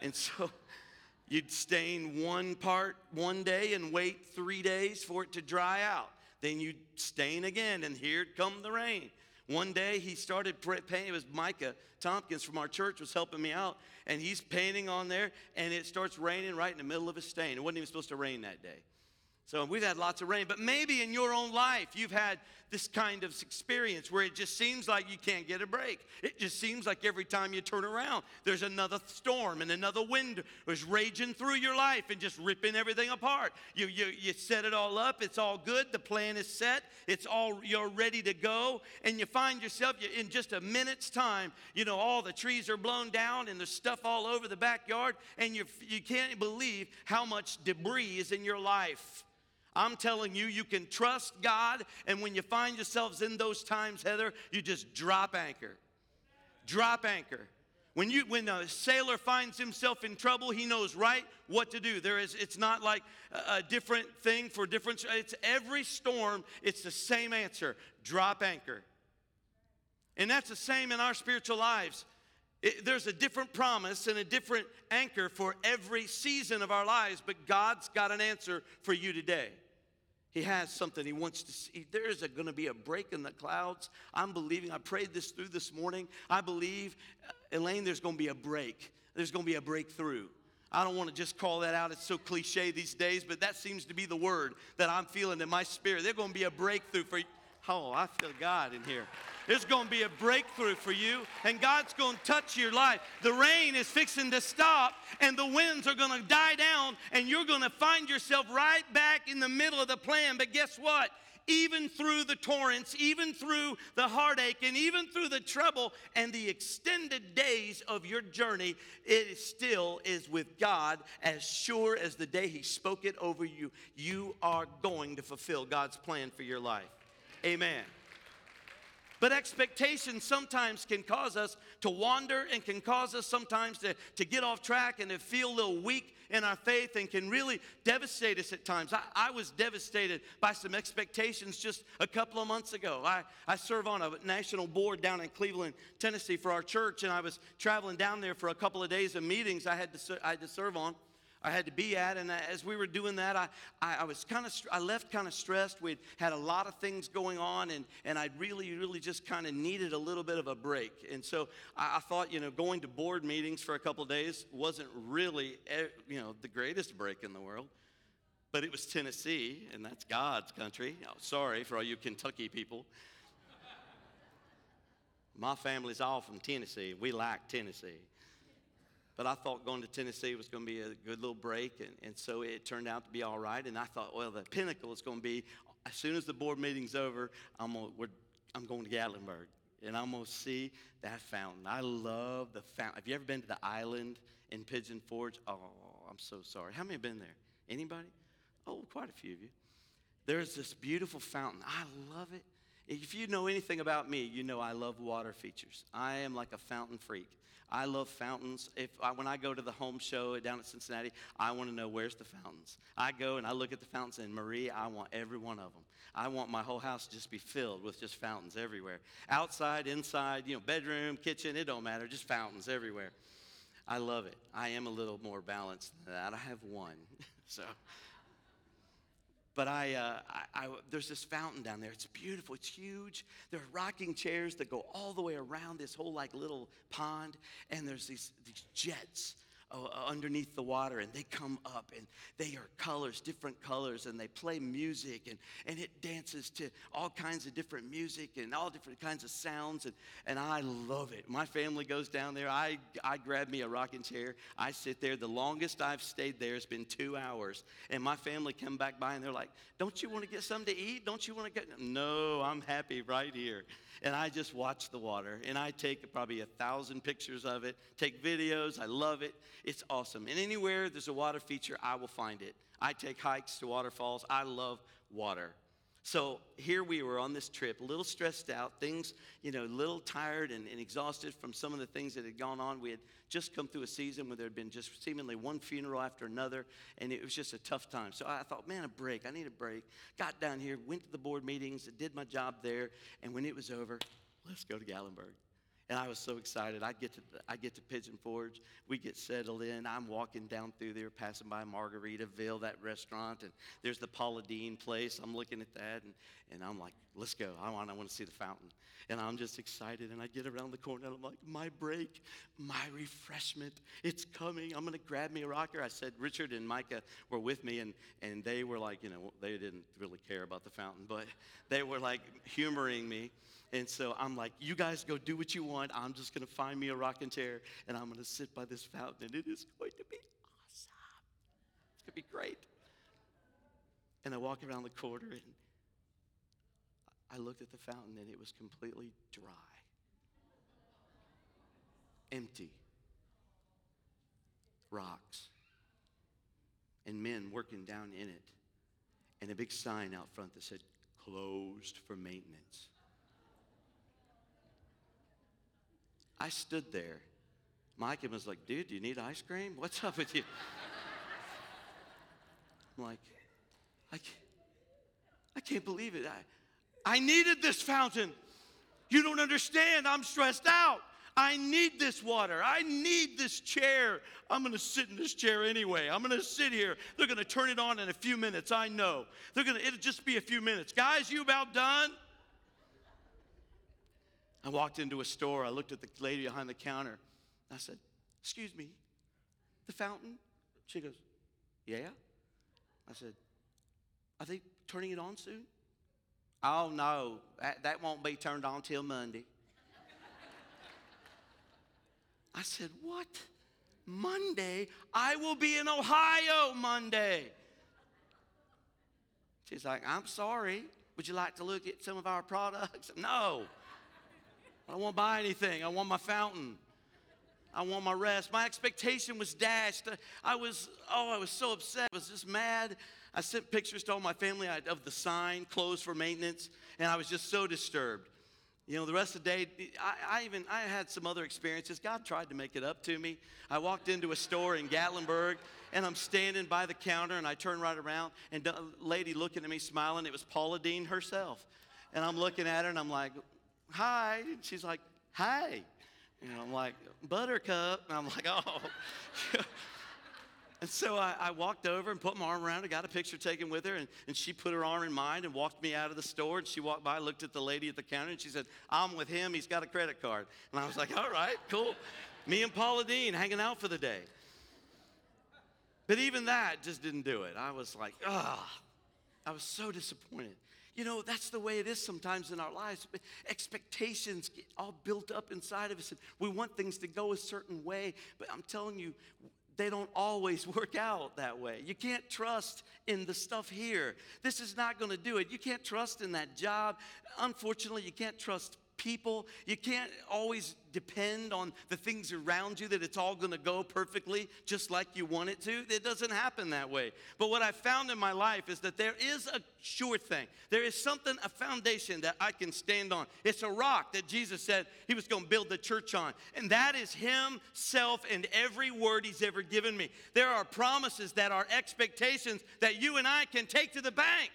And so you'd stain one part one day and wait three days for it to dry out. Then you'd stain again, and here'd come the rain. One day he started painting. It was Micah Tompkins from our church was helping me out, and he's painting on there, and it starts raining right in the middle of a stain. It wasn't even supposed to rain that day. So we've had lots of rain, but maybe in your own life you've had this kind of experience where it just seems like you can't get a break. It just seems like every time you turn around, there's another storm and another wind is raging through your life and just ripping everything apart. You, you, you set it all up, it's all good, the plan is set, it's all, you're ready to go, and you find yourself in just a minute's time, you know, all the trees are blown down and there's stuff all over the backyard, and you, you can't believe how much debris is in your life. I'm telling you, you can trust God, and when you find yourselves in those times, Heather, you just drop anchor. Drop anchor. When, you, when a sailor finds himself in trouble, he knows right what to do. There is, it's not like a, different thing for different. It's every storm. It's the same answer: drop anchor. And that's the same in our spiritual lives. It, there's a different promise and a different anchor for every season of our lives, but God's got an answer for you today. He has something he wants to see. There's going to be a break in the clouds. I'm believing. I prayed this through this morning. I believe, uh, Elaine, there's going to be a break. There's going to be a breakthrough. I don't want to just call that out. It's so cliche these days, but that seems to be the word that I'm feeling in my spirit. There's going to be a breakthrough for you. Oh, I feel God in here. There's going to be a breakthrough for you, and God's going to touch your life. The rain is fixing to stop, and the winds are going to die down, and you're going to find yourself right back in the middle of the plan. But guess what? Even through the torrents, even through the heartache, and even through the trouble and the extended days of your journey, it still is with God as sure as the day He spoke it over you. You are going to fulfill God's plan for your life. Amen. But expectations sometimes can cause us to wander and can cause us sometimes to, to get off track and to feel a little weak in our faith and can really devastate us at times. I, I was devastated by some expectations just a couple of months ago. I, I serve on a national board down in Cleveland, Tennessee for our church, and I was traveling down there for a couple of days of meetings I had to, I had to serve on. I had to be at. And as we were doing that, I, I, was kind of, I left kind of stressed. We'd had a lot of things going on, and, and I really, really just kind of needed a little bit of a break. And so I, I thought, you know, going to board meetings for a couple days wasn't really, eh, you know, the greatest break in the world. But it was Tennessee, and that's God's country. Oh, sorry for all you Kentucky people. My family's all from Tennessee. We like Tennessee. But I thought going to Tennessee was going to be a good little break, and, and so it turned out to be all right. And I thought, well, the pinnacle is going to be as soon as the board meeting's over, I'm, gonna, I'm going to Gatlinburg, and I'm to see that fountain. I love the fountain. Have you ever been to the island in Pigeon Forge? Oh, I'm so sorry. How many have been there? Anybody? Oh, quite a few of you. There's this beautiful fountain. I love it. If you know anything about me, you know I love water features. I am like a fountain freak. I love fountains. If I, when I go to the home show down at Cincinnati, I want to know where's the fountains. I go and I look at the fountains, and Marie, I want every one of them. I want my whole house to just be filled with just fountains everywhere. Outside, inside, you know, bedroom, kitchen, it don't matter, just fountains everywhere. I love it. I am a little more balanced than that. I have one, so. But I, uh, I, I, there's this fountain down there. It's beautiful. It's huge. There are rocking chairs that go all the way around this whole like little pond, and there's these, these jets Uh, uh, underneath the water and they come up and they are colors different colors and they play music and, and it dances to all kinds of different music and all different kinds of sounds and, and i love it. My family goes down there. I, I grab me a rocking chair. I sit there. The longest i've stayed there has been two hours and my family come back by and they're like don't you want to get something to eat? Don't you want to get no i'm happy right here and I just watch the water. And I take probably a thousand pictures of it, take videos. I love it. It's awesome. And anywhere there's a water feature, I will find it. I take hikes to waterfalls. I love water. So here we were on this trip, a little stressed out, things, you know, a little tired and, and, exhausted from some of the things that had gone on. We had just come through a season where there had been just seemingly one funeral after another, and it was just a tough time. So I thought, man, a break. I need a break. Got down here, went to the board meetings, did my job there, and when it was over, let's go to Gatlinburg. And I was so excited. I get to I get to Pigeon Forge. We get settled in. I'm walking down through there, passing by Margaritaville, that restaurant, and there's the Paula Deen place. I'm looking at that, and, and I'm like, let's go. I want I want to see the fountain. And I'm just excited. And I get around the corner, and I'm like, my break, my refreshment, it's coming. I'm gonna grab me a rocker. I said Richard and Micah were with me, and and they were like, you know, they didn't really care about the fountain, but they were like humoring me. And so I'm like, you guys go do what you want. I'm just going to find me a rocking chair and I'm going to sit by this fountain and it is going to be awesome. It's going to be great. And I walk around the corner and I looked at the fountain and it was completely dry, empty, rocks, and men working down in it, and a big sign out front that said, closed for maintenance. I stood there. Mike was like, dude, do you need ice cream? What's up with you? I'm like, I can't, I can't believe it. I, I needed this fountain. You don't understand. I'm stressed out. I need this water. I need this chair. I'm going to sit in this chair anyway. I'm going to sit here. They're going to turn it on in a few minutes. I know. They're going to it'll just be a few minutes. Guys, you about done? I walked into a store. I looked at the lady behind the counter. I said, Excuse me, the fountain? She goes, Yeah. I said, Are they turning it on soon? Oh, no, that, that won't be turned on till Monday. I said, What? Monday? I will be in Ohio Monday. She's like, I'm sorry. Would you like to look at some of our products? No. I to buy anything. I want my fountain. I want my rest. My expectation was dashed. I was, oh, I was so upset. I was just mad. I sent pictures to all my family of the sign, closed for maintenance, and I was just so disturbed. You know, the rest of the day, I, I, even I had some other experiences. God tried to make it up to me. I walked into a store in Gatlinburg, and I'm standing by the counter, and I turn right around, and a lady looking at me, smiling. It was Paula Deen herself, and I'm looking at her, and I'm like, hi. And she's like, hi. And I'm like, Buttercup. And I'm like, oh. and so I, I, walked over and put my arm around her, got a picture taken with her, and, and she put her arm in mine and walked me out of the store. And she walked by, looked at the lady at the counter, and she said, I'm with him. He's got a credit card. And I was like, all right, cool. Me and Paula Deen hanging out for the day. But even that just didn't do it. I was like, ah, I was so disappointed. You know, that's the way it is sometimes in our lives. Expectations get all built up inside of us, and we want things to go a certain way. But I'm telling you, they don't always work out that way. You can't trust in the stuff here. This is not going to do it. You can't trust in that job. Unfortunately, you can't trust people. You can't always depend on the things around you that it's all going to go perfectly just like you want it to. It doesn't happen that way. But what I found in my life is that there is a sure thing. There is something, a foundation that I can stand on. It's a rock that Jesus said he was going to build the church on. And that is himself and every word he's ever given me. There are promises that are expectations that you and I can take to the bank.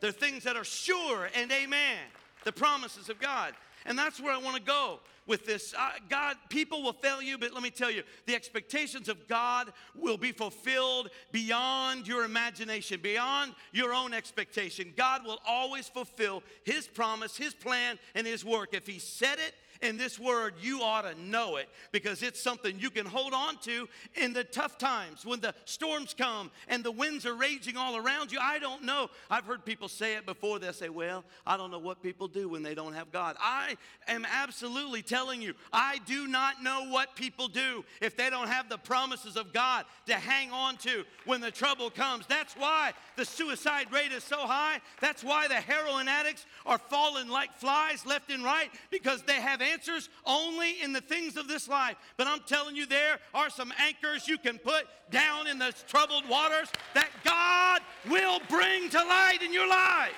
They're things that are sure and amen the promises of God. And that's where I want to go with this. Uh, God, people will fail you, but let me tell you, the expectations of God will be fulfilled beyond your imagination, beyond your own expectation. God will always fulfill His promise, His plan, and His work. If He said it, in this word, you ought to know it because it's something you can hold on to in the tough times when the storms come and the winds are raging all around you. I don't know. I've heard people say it before. They say, Well, I don't know what people do when they don't have God. I am absolutely telling you, I do not know what people do if they don't have the promises of God to hang on to when the trouble comes. That's why the suicide rate is so high. That's why the heroin addicts are falling like flies left and right because they have answers only in the things of this life. But I'm telling you, there are some anchors you can put down in the troubled waters that God will bring to light in your life.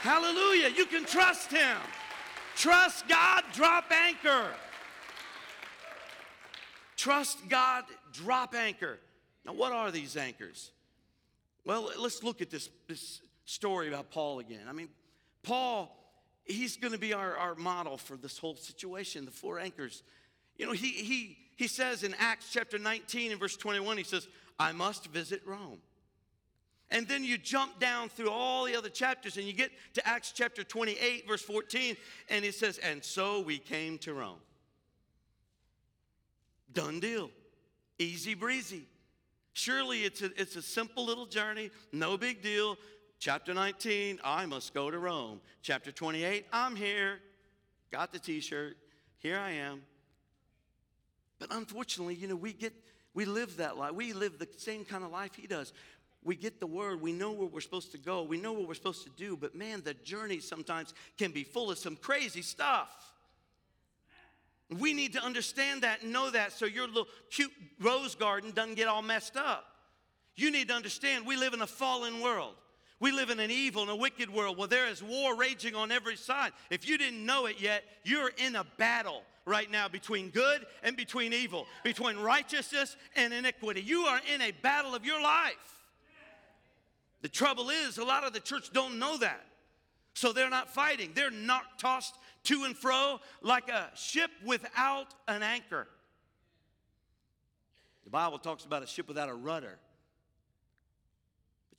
Hallelujah. You can trust Him. Trust God, drop anchor. Trust God, drop anchor. Now, what are these anchors? Well, let's look at this, this story about Paul again. I mean, Paul he's going to be our, our model for this whole situation, the four anchors. You know, he, he, he says in Acts chapter 19 and verse 21, he says, I must visit Rome. And then you jump down through all the other chapters and you get to Acts chapter 28, verse 14, and it says, And so we came to Rome. Done deal. Easy breezy. Surely it's a, it's a simple little journey, no big deal. Chapter 19, I must go to Rome. Chapter 28, I'm here. Got the t shirt. Here I am. But unfortunately, you know, we get, we live that life. We live the same kind of life he does. We get the word, we know where we're supposed to go, we know what we're supposed to do, but man, the journey sometimes can be full of some crazy stuff. We need to understand that and know that so your little cute rose garden doesn't get all messed up. You need to understand we live in a fallen world. We live in an evil and a wicked world where there is war raging on every side. If you didn't know it yet, you're in a battle right now between good and between evil, between righteousness and iniquity. You are in a battle of your life. The trouble is, a lot of the church don't know that. So they're not fighting. They're not tossed to and fro like a ship without an anchor. The Bible talks about a ship without a rudder.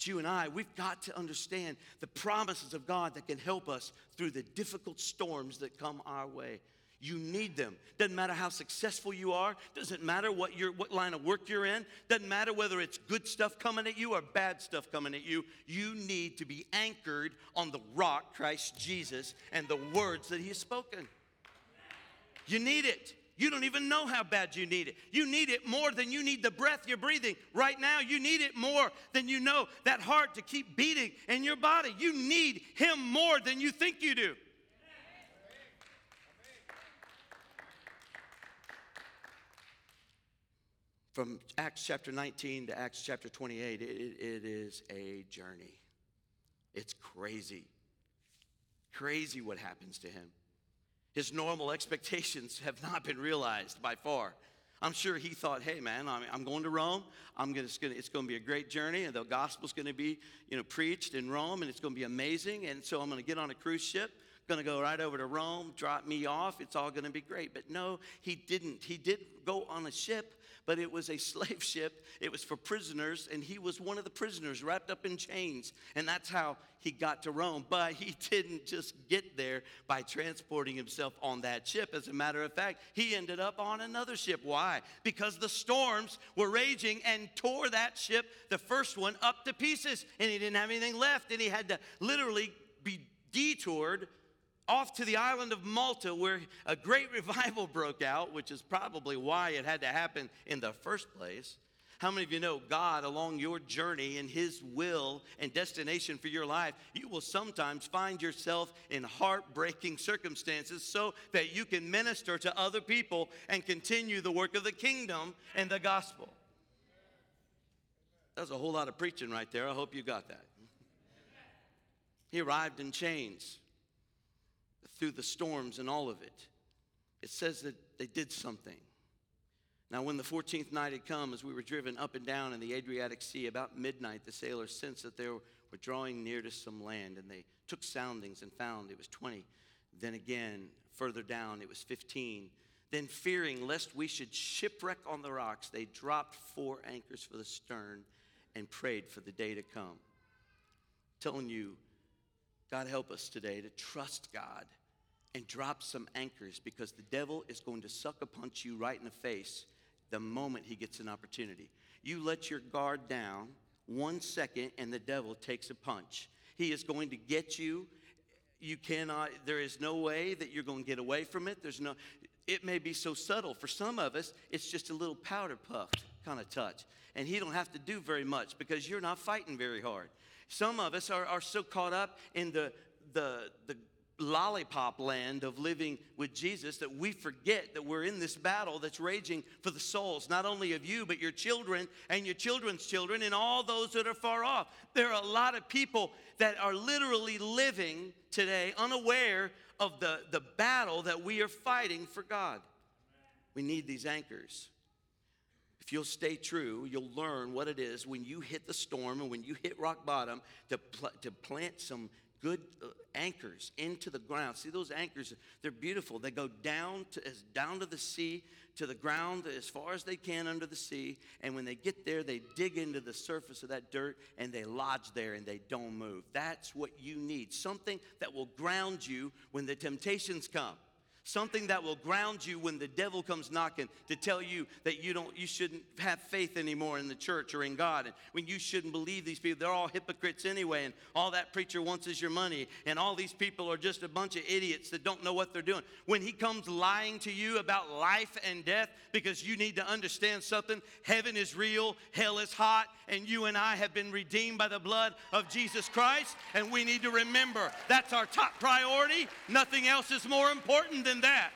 You and I, we've got to understand the promises of God that can help us through the difficult storms that come our way. You need them. Doesn't matter how successful you are. Doesn't matter what, your, what line of work you're in. Doesn't matter whether it's good stuff coming at you or bad stuff coming at you. You need to be anchored on the rock, Christ Jesus, and the words that He has spoken. You need it. You don't even know how bad you need it. You need it more than you need the breath you're breathing right now. You need it more than you know that heart to keep beating in your body. You need Him more than you think you do. From Acts chapter 19 to Acts chapter 28, it, it is a journey. It's crazy. Crazy what happens to him. His normal expectations have not been realized by far. I'm sure he thought, hey, man, I'm going to Rome. I'm gonna, it's, gonna, it's to be a great journey, and the gospel's going to be you know, preached in Rome, and it's going to be amazing. And so I'm going to get on a cruise ship, going to go right over to Rome, drop me off. It's all going to be great. But no, he didn't. He did go on a ship, but it was a slave ship. It was for prisoners, and he was one of the prisoners wrapped up in chains. And that's how he got to Rome. But he didn't just get there by transporting himself on that ship. As a matter of fact, he ended up on another ship. Why? Because the storms were raging and tore that ship, the first one, up to pieces. And he didn't have anything left, and he had to literally be detoured off to the island of Malta, where a great revival broke out, which is probably why it had to happen in the first place. How many of you know God along your journey and His will and destination for your life? You will sometimes find yourself in heartbreaking circumstances so that you can minister to other people and continue the work of the kingdom and the gospel. That's a whole lot of preaching right there. I hope you got that. He arrived in chains through the storms and all of it. It says that they did something. Now, when the 14th night had come, as we were driven up and down in the Adriatic Sea, about midnight, the sailors sensed that they were drawing near to some land, and they took soundings and found it was 20. Then again, further down, it was 15. Then, fearing lest we should shipwreck on the rocks, they dropped four anchors for the stern and prayed for the day to come. telling you, God help us today to trust God and drop some anchors because the devil is going to suck a punch you right in the face the moment he gets an opportunity. You let your guard down one second and the devil takes a punch. He is going to get you. You cannot, there is no way that you're going to get away from it. There's no, it may be so subtle. For some of us, it's just a little powder puff kind of touch. And he don't have to do very much because you're not fighting very hard. Some of us are, are so caught up in the, the, the lollipop land of living with Jesus that we forget that we're in this battle that's raging for the souls, not only of you, but your children and your children's children and all those that are far off. There are a lot of people that are literally living today unaware of the, the battle that we are fighting for God. We need these anchors. If you'll stay true, you'll learn what it is when you hit the storm and when you hit rock bottom to, pl- to plant some good uh, anchors into the ground. See those anchors, they're beautiful. They go down to as down to the sea, to the ground as far as they can under the sea, and when they get there, they dig into the surface of that dirt and they lodge there and they don't move. That's what you need. Something that will ground you when the temptations come something that will ground you when the devil comes knocking to tell you that you don't you shouldn't have faith anymore in the church or in God. And when you shouldn't believe these people they're all hypocrites anyway and all that preacher wants is your money and all these people are just a bunch of idiots that don't know what they're doing. When he comes lying to you about life and death because you need to understand something heaven is real hell is hot and you and I have been redeemed by the blood of Jesus Christ and we need to remember that's our top priority. Nothing else is more important than than that.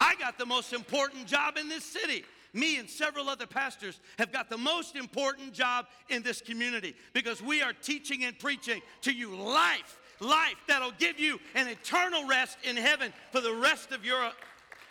I got the most important job in this city. Me and several other pastors have got the most important job in this community because we are teaching and preaching to you life, life that'll give you an eternal rest in heaven for the rest of your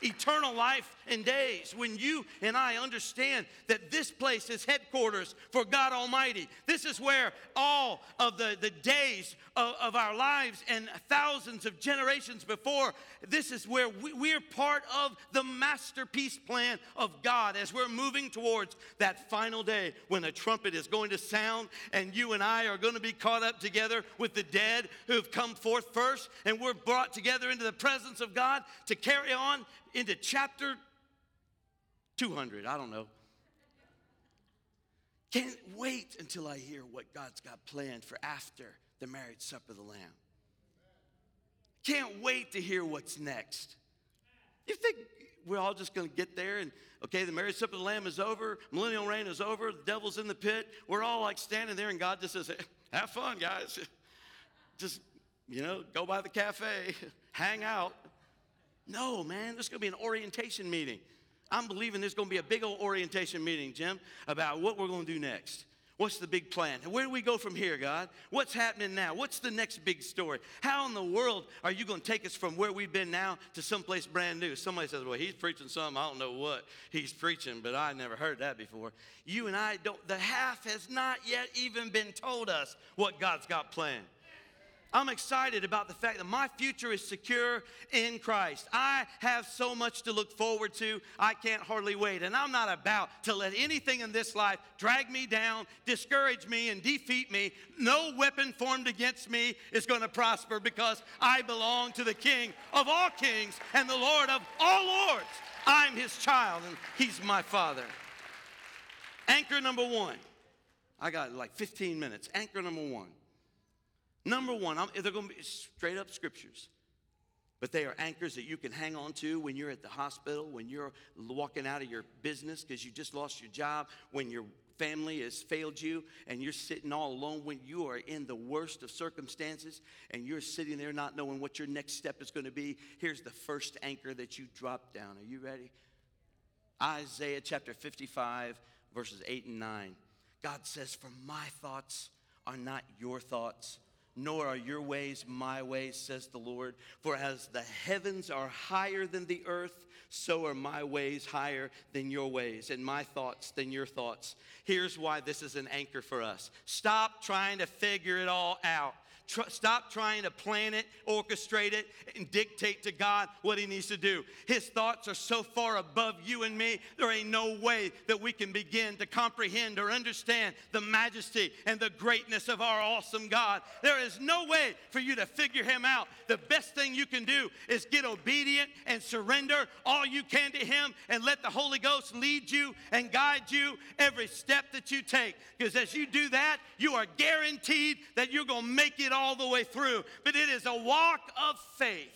eternal life and days. When you and I understand that this place is headquarters for God Almighty, this is where all of the, the days of, of our lives and thousands of generations before, this is where we, we're part of the masterpiece plan of God as we're moving towards that final day when the trumpet is going to sound and you and I are going to be caught up together with the dead who've come forth first and we're brought together into the presence of God to carry on into chapter 200. I don't know. Can't wait until I hear what God's got planned for after the marriage supper of the Lamb. Can't wait to hear what's next. You think we're all just going to get there and, okay, the marriage supper of the Lamb is over, millennial reign is over, the devil's in the pit. We're all like standing there, and God just says, have fun, guys. Just, you know, go by the cafe, hang out. No, man, there's to be an orientation meeting. I'm believing there's to be a big old orientation meeting, Jim, about what we're to do next. What's the big plan? Where do we go from here, God? What's happening now? What's the next big story? How in the world are you going to take us from where we've been now to someplace brand new? Somebody says, Well, he's preaching something. I don't know what he's preaching, but I never heard that before. You and I don't, the half has not yet even been told us what God's got planned. I'm excited about the fact that my future is secure in Christ. I have so much to look forward to, I can't hardly wait. And I'm not about to let anything in this life drag me down, discourage me, and defeat me. No weapon formed against me is going to prosper because I belong to the King of all kings and the Lord of all lords. I'm his child and he's my father. Anchor number one. I got like 15 minutes. Anchor number one. Number one, I'm, they're going to be straight up scriptures, but they are anchors that you can hang on to when you're at the hospital, when you're walking out of your business because you just lost your job, when your family has failed you and you're sitting all alone, when you are in the worst of circumstances and you're sitting there not knowing what your next step is going to be. Here's the first anchor that you drop down. Are you ready? Isaiah chapter 55, verses 8 and 9. God says, For my thoughts are not your thoughts nor are your ways my ways, says the Lord. For as the heavens are higher than the earth, so are my ways higher than your ways, and my thoughts than your thoughts. Here's why this is an anchor for us stop trying to figure it all out. Tr- stop trying to plan it, orchestrate it, and dictate to God what He needs to do. His thoughts are so far above you and me, there ain't no way that we can begin to comprehend or understand the majesty and the greatness of our awesome God. There is no way for you to figure Him out. The best thing you can do is get obedient and surrender all you can to Him and let the Holy Ghost lead you and guide you every step that you take. Because as you do that, you are guaranteed that you're going to make it all the way through. But it is a walk of faith,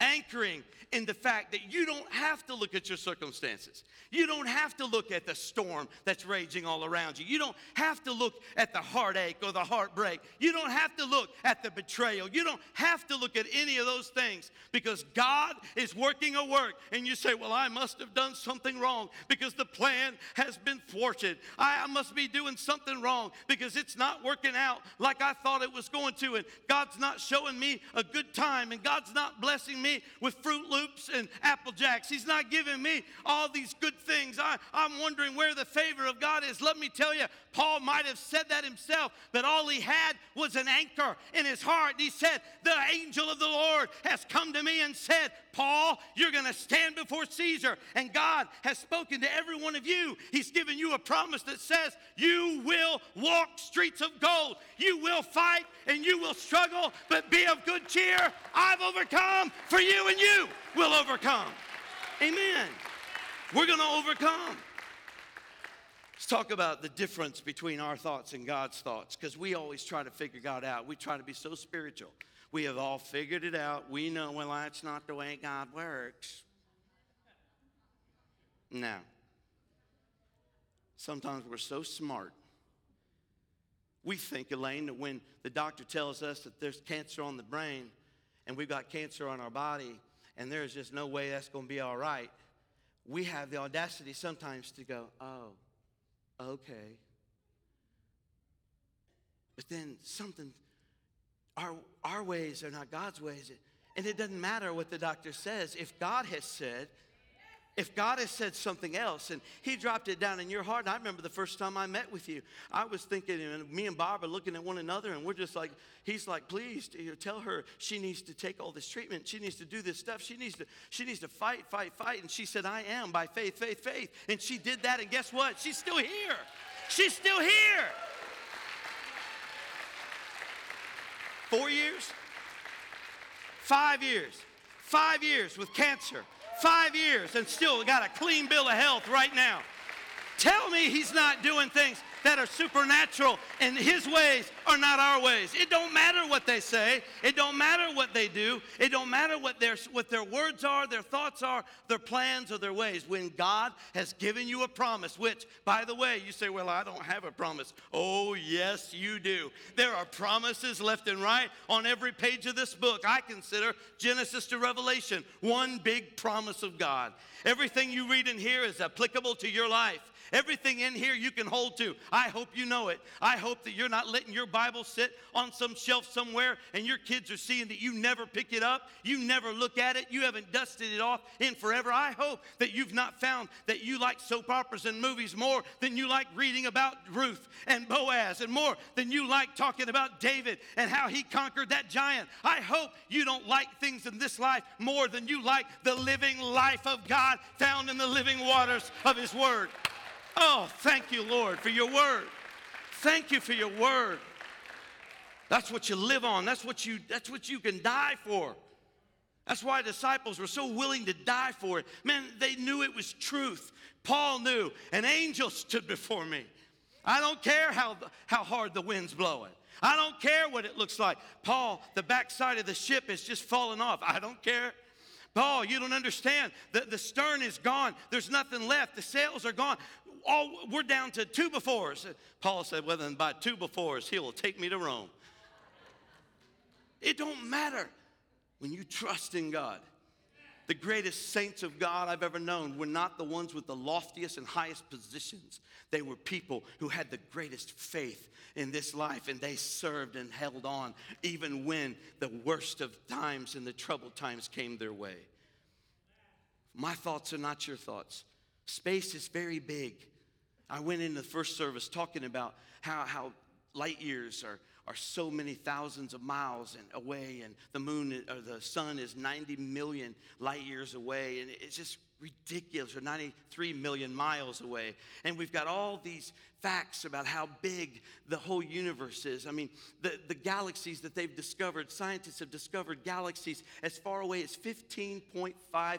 anchoring in the fact that you don't have to look at your circumstances. You don't have to look at the storm that's raging all around you. You don't have to look at the heartache or the heartbreak. You don't have to look at the betrayal. You don't have to look at any of those things because God is working a work. And you say, Well, I must have done something wrong because the plan has been thwarted. I must be doing something wrong because it's not working out like I thought it was going to. And God's not showing me a good time. And God's not blessing me with Fruit Loops and Apple Jacks. He's not giving me all these good things. I, I'm wondering where the favor of God is. Let me tell you, Paul might have said that himself, but all he had was an anchor in his heart. He said, The angel of the Lord has come to me and said, Paul, you're going to stand before Caesar. And God has spoken to every one of you. He's given you a promise that says, You will walk streets of gold. You will fight and you will struggle, but be of good cheer. I've overcome for you, and you will overcome. Amen. We're going to overcome. Let's talk about the difference between our thoughts and God's thoughts because we always try to figure God out. We try to be so spiritual. We have all figured it out. We know, well, that's not the way God works. Now, sometimes we're so smart. We think, Elaine, that when the doctor tells us that there's cancer on the brain and we've got cancer on our body and there's just no way that's going to be all right, we have the audacity sometimes to go, oh, okay. But then something, our, our ways are not God's ways. And it doesn't matter what the doctor says. If God has said, if God has said something else and He dropped it down in your heart, and I remember the first time I met with you, I was thinking, and me and Bob are looking at one another, and we're just like, He's like, please tell her she needs to take all this treatment. She needs to do this stuff. She needs to, she needs to fight, fight, fight. And she said, I am by faith, faith, faith. And she did that, and guess what? She's still here. She's still here. Four years? Five years. Five years with cancer five years and still got a clean bill of health right now. Tell me he's not doing things that are supernatural and his ways are not our ways. It don't matter what they say. It don't matter what they do. It don't matter what their, what their words are, their thoughts are, their plans or their ways. When God has given you a promise, which, by the way, you say, well, I don't have a promise. Oh, yes, you do. There are promises left and right on every page of this book. I consider Genesis to Revelation one big promise of God. Everything you read in here is applicable to your life. Everything in here you can hold to. I hope you know it. I hope that you're not letting your Bible sit on some shelf somewhere and your kids are seeing that you never pick it up, you never look at it, you haven't dusted it off in forever. I hope that you've not found that you like soap operas and movies more than you like reading about Ruth and Boaz and more than you like talking about David and how he conquered that giant. I hope you don't like things in this life more than you like the living life of God found in the living waters of His Word. Oh, thank you, Lord, for your Word. Thank you for your Word. That's what you live on. That's what you, that's what you can die for. That's why disciples were so willing to die for it. Man, they knew it was truth. Paul knew an angel stood before me. I don't care how, how hard the wind's blowing. I don't care what it looks like. Paul, the backside of the ship is just falling off. I don't care. Paul, you don't understand. The, the stern is gone. There's nothing left. The sails are gone. All, we're down to two befores. Paul said, well, then by two befores, he will take me to Rome. It don't matter when you trust in God. The greatest saints of God I've ever known were not the ones with the loftiest and highest positions. They were people who had the greatest faith in this life and they served and held on even when the worst of times and the troubled times came their way. My thoughts are not your thoughts. Space is very big. I went into the first service talking about how, how light years are, are so many thousands of miles and away, and the moon uh, or the sun is 90 million light years away, and it's just ridiculous, or 93 million miles away. And we've got all these facts about how big the whole universe is. I mean, the, the galaxies that they've discovered, scientists have discovered galaxies as far away as 15.5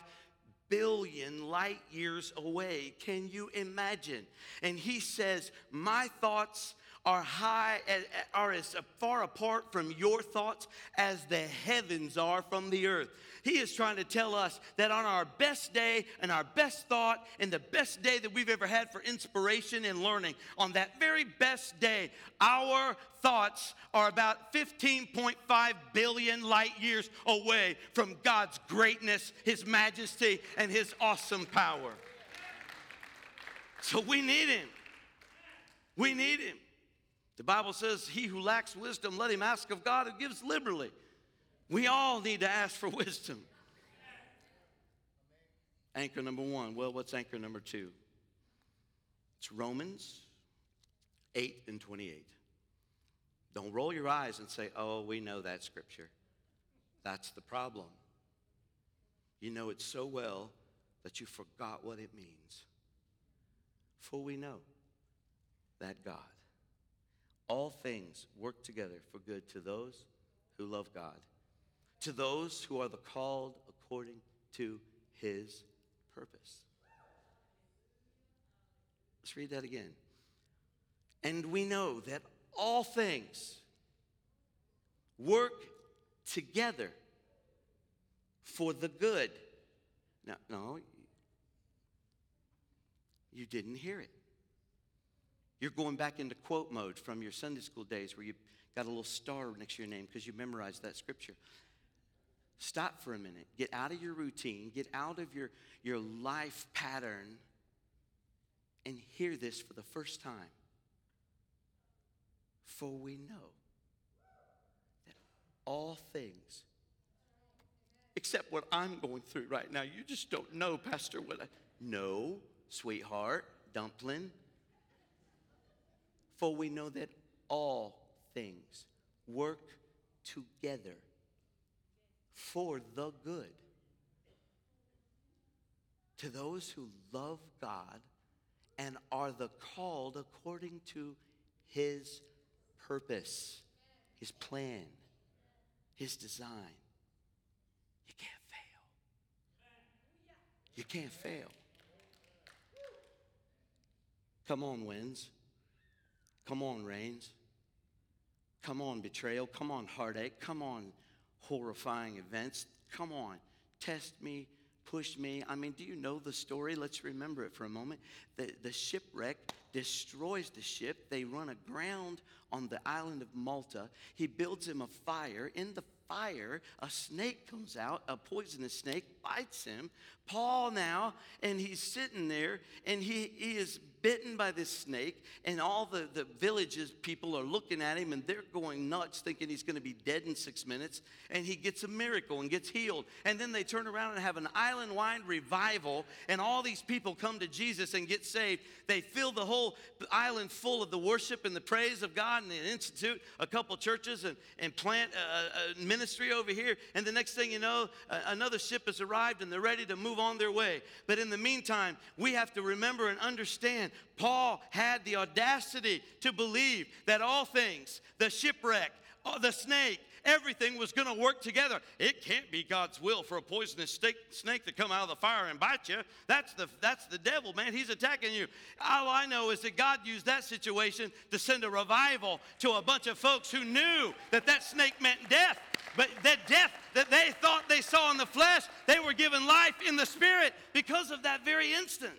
billion light years away. Can you imagine? And he says, My thoughts are high are as far apart from your thoughts as the heavens are from the earth. He is trying to tell us that on our best day and our best thought and the best day that we've ever had for inspiration and learning, on that very best day, our thoughts are about 15.5 billion light years away from God's greatness, His majesty, and His awesome power. So we need Him. We need Him. The Bible says, He who lacks wisdom, let him ask of God who gives liberally. We all need to ask for wisdom. Anchor number one. Well, what's anchor number two? It's Romans 8 and 28. Don't roll your eyes and say, oh, we know that scripture. That's the problem. You know it so well that you forgot what it means. For we know that God all things work together for good to those who love God, to those who are the called according to his purpose. Let's read that again. And we know that all things work together for the good. Now, no, you didn't hear it. You're going back into quote mode from your Sunday school days where you got a little star next to your name because you memorized that scripture. Stop for a minute. Get out of your routine, get out of your, your life pattern, and hear this for the first time. For we know that all things, except what I'm going through right now, you just don't know, Pastor, what I. No, sweetheart, dumpling, for we know that all things work together for the good to those who love God and are the called according to his purpose, his plan, his design. You can't fail. You can't fail. Come on, wins. Come on, Rains. Come on, betrayal. Come on, heartache. Come on, horrifying events. Come on, test me, push me. I mean, do you know the story? Let's remember it for a moment. The, the shipwreck destroys the ship. They run aground on the island of Malta. He builds him a fire. In the fire, a snake comes out, a poisonous snake bites him. Paul now, and he's sitting there, and he, he is bitten by this snake, and all the, the villages people are looking at him and they're going nuts, thinking he's going to be dead in six minutes. And he gets a miracle and gets healed. And then they turn around and have an island wide revival, and all these people come to Jesus and get saved. They fill the whole island full of the worship and the praise of God, and they institute a couple churches and, and plant a, a ministry over here. And the next thing you know, another ship has arrived and they're ready to move on their way. But in the meantime, we have to remember and understand Paul had the audacity to believe that all things, the shipwreck, uh, the snake, everything was going to work together. It can't be God's will for a poisonous snake, snake to come out of the fire and bite you. That's the, that's the devil, man. He's attacking you. All I know is that God used that situation to send a revival to a bunch of folks who knew that that snake meant death. But that death that they thought they saw in the flesh, they were given life in the spirit because of that very instant.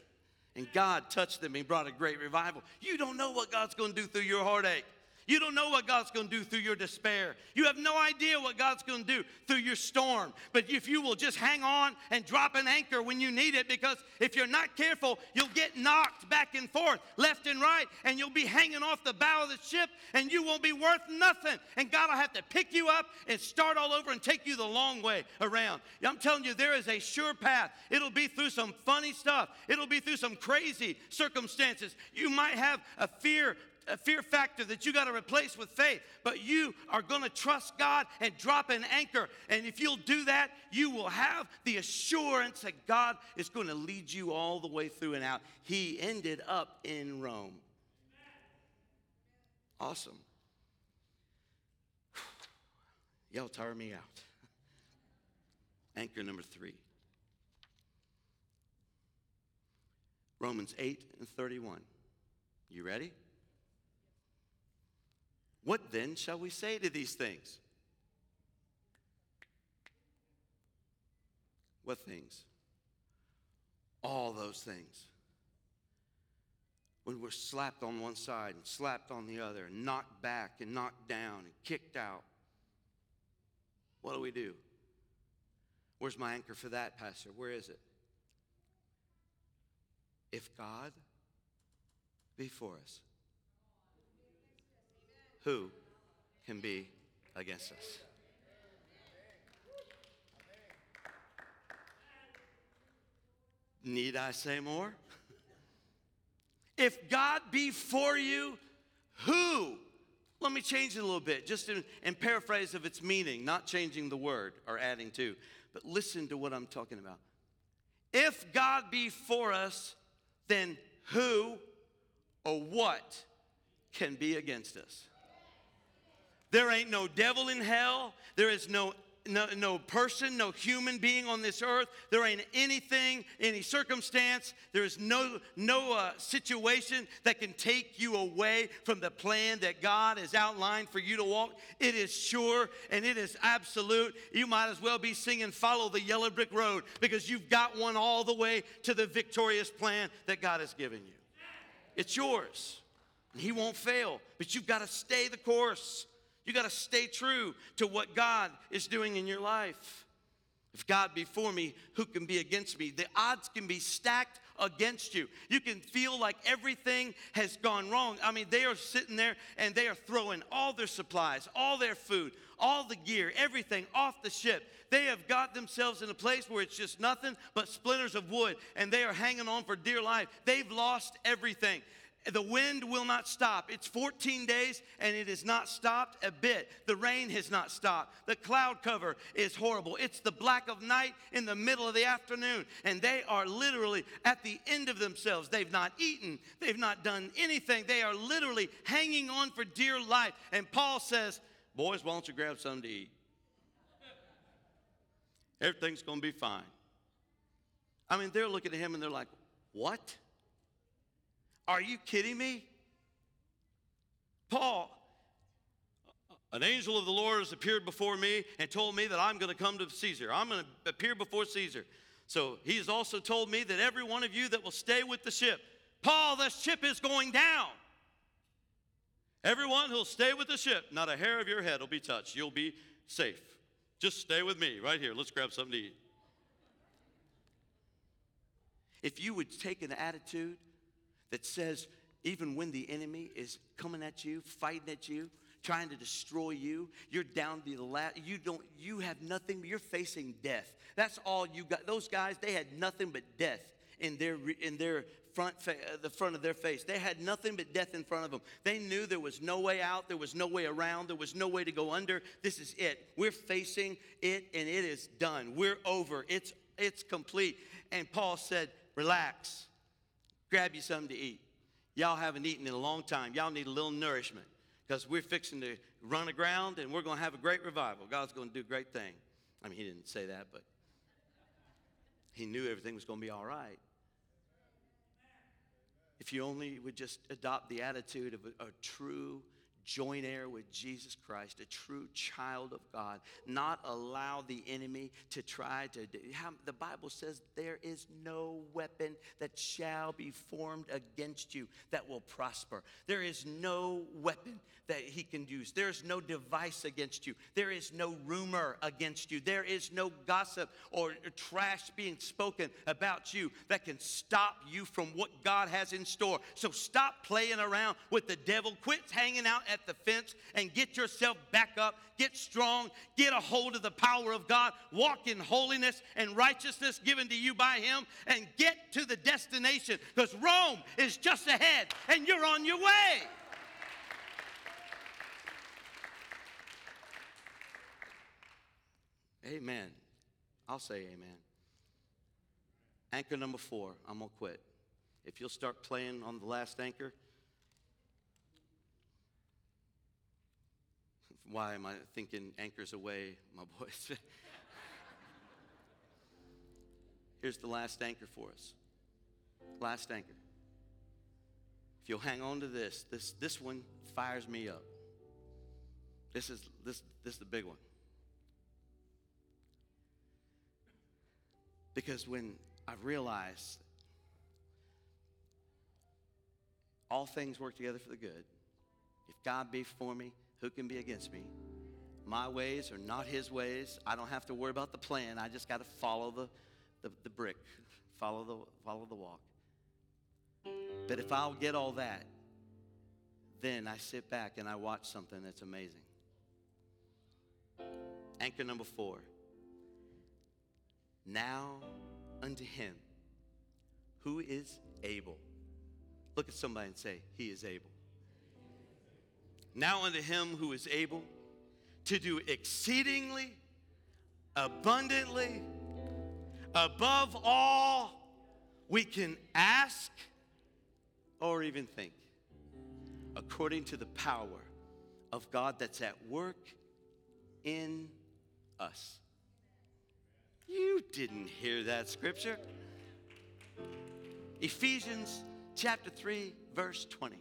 And God touched them. and brought a great revival. You don't know what God's going to do through your heartache. You don't know what God's going to do through your despair. You have no idea what God's going to do through your storm. But if you will just hang on and drop an anchor when you need it, because if you're not careful, you'll get knocked back and forth, left and right, and you'll be hanging off the bow of the ship and you won't be worth nothing. And God will have to pick you up and start all over and take you the long way around. I'm telling you, there is a sure path. It'll be through some funny stuff, it'll be through some crazy circumstances. You might have a fear a fear factor that you got to replace with faith. But you are going to trust God and drop an anchor. And if you'll do that, you will have the assurance that God is going to lead you all the way through and out. He ended up in Rome. Awesome. Y'all tire me out. Anchor number three. Romans 8 and 31. You ready? What then shall we say to these things? What things? All those things. When we're slapped on one side and slapped on the other, and knocked back and knocked down and kicked out, what do we do? Where's my anchor for that, Pastor? Where is it? If God be for us, who can be against us? Need I say more? If God be for you, who? Let me change it a little bit, just in, in paraphrase of its meaning, not changing the word or adding to. But listen to what I'm talking about. If God be for us, then who or what can be against us? There ain't no devil in hell. There is no, no, no person, no human being on this earth. There ain't anything, any circumstance. There is no, no uh, situation that can take you away from the plan that God has outlined for you to walk. It is sure and it is absolute. You might as well be singing Follow the Yellow Brick Road because you've got one all the way to the victorious plan that God has given you. It's yours. And He won't fail, but you've got to stay the course. You got to stay true to what God is doing in your life. If God be for me, who can be against me? The odds can be stacked against you. You can feel like everything has gone wrong. I mean, they are sitting there and they are throwing all their supplies, all their food, all the gear, everything off the ship. They have got themselves in a place where it's just nothing but splinters of wood and they are hanging on for dear life. They've lost everything. The wind will not stop. It's 14 days and it has not stopped a bit. The rain has not stopped. The cloud cover is horrible. It's the black of night in the middle of the afternoon. And they are literally at the end of themselves. They've not eaten, they've not done anything. They are literally hanging on for dear life. And Paul says, Boys, why don't you grab something to eat? Everything's going to be fine. I mean, they're looking at him and they're like, What? Are you kidding me? Paul, an angel of the Lord has appeared before me and told me that I'm going to come to Caesar. I'm going to appear before Caesar. So he has also told me that every one of you that will stay with the ship, Paul, the ship is going down. Everyone who'll stay with the ship, not a hair of your head will be touched. You'll be safe. Just stay with me right here. Let's grab something to eat. If you would take an attitude that says, even when the enemy is coming at you, fighting at you, trying to destroy you, you're down to the last, you don't, you have nothing, you're facing death. That's all you got. Those guys, they had nothing but death in their, in their front, fa- uh, the front of their face. They had nothing but death in front of them. They knew there was no way out, there was no way around, there was no way to go under. This is it. We're facing it and it is done. We're over. It's, it's complete. And Paul said, relax, grab you something to eat. Y'all haven't eaten in a long time. Y'all need a little nourishment because we're fixing to run aground and we're going to have a great revival. God's going to do a great thing. I mean, he didn't say that, but he knew everything was going to be all right. If you only would just adopt the attitude of a, a true joint heir with Jesus Christ, a true child of God, not allow the enemy to try to. The Bible says there is no weapon that shall be formed against you that will prosper. There is no weapon that he can use. There's no device against you. There is no rumor against you. There is no gossip or trash being spoken about you that can stop you from what God has in store. So stop playing around with the devil. Quit hanging out at the fence and get yourself back up. Get strong. Get a hold of the power of God. Walk in holiness and righteousness given to you by Him and get to the destination because Rome is just ahead and you're on your way. Amen. I'll say amen. Anchor number four, I'm going to quit. If you'll start playing on the last anchor, why am I thinking anchors away, my boys? Here's the last anchor for us. Last anchor. If you'll hang on to this, this, this one fires me up. This is, this, this is the big one. Because when I realized all things work together for the good, if God be for me, who can be against me? My ways are not his ways. I don't have to worry about the plan. I just got to follow the, the, the brick, follow the, follow the walk. But if I'll get all that, then I sit back and I watch something that's amazing. Anchor number four. Now unto him who is able. Look at somebody and say, He is able. Now unto him who is able to do exceedingly, abundantly, above all we can ask or even think, according to the power of God that's at work in us. You didn't hear that scripture. Ephesians chapter 3, verse 20.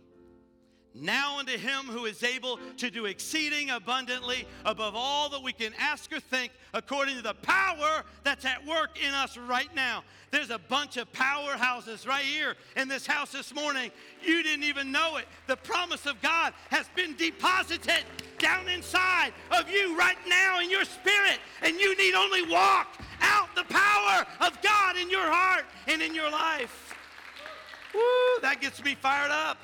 Now unto him who is able to do exceeding abundantly above all that we can ask or think, according to the power that's at work in us right now. There's a bunch of powerhouses right here in this house this morning. You didn't even know it. The promise of God has been deposited down inside of you right now in your spirit, and you need only walk out the power of God in your heart and in your life. Woo, that gets me fired up.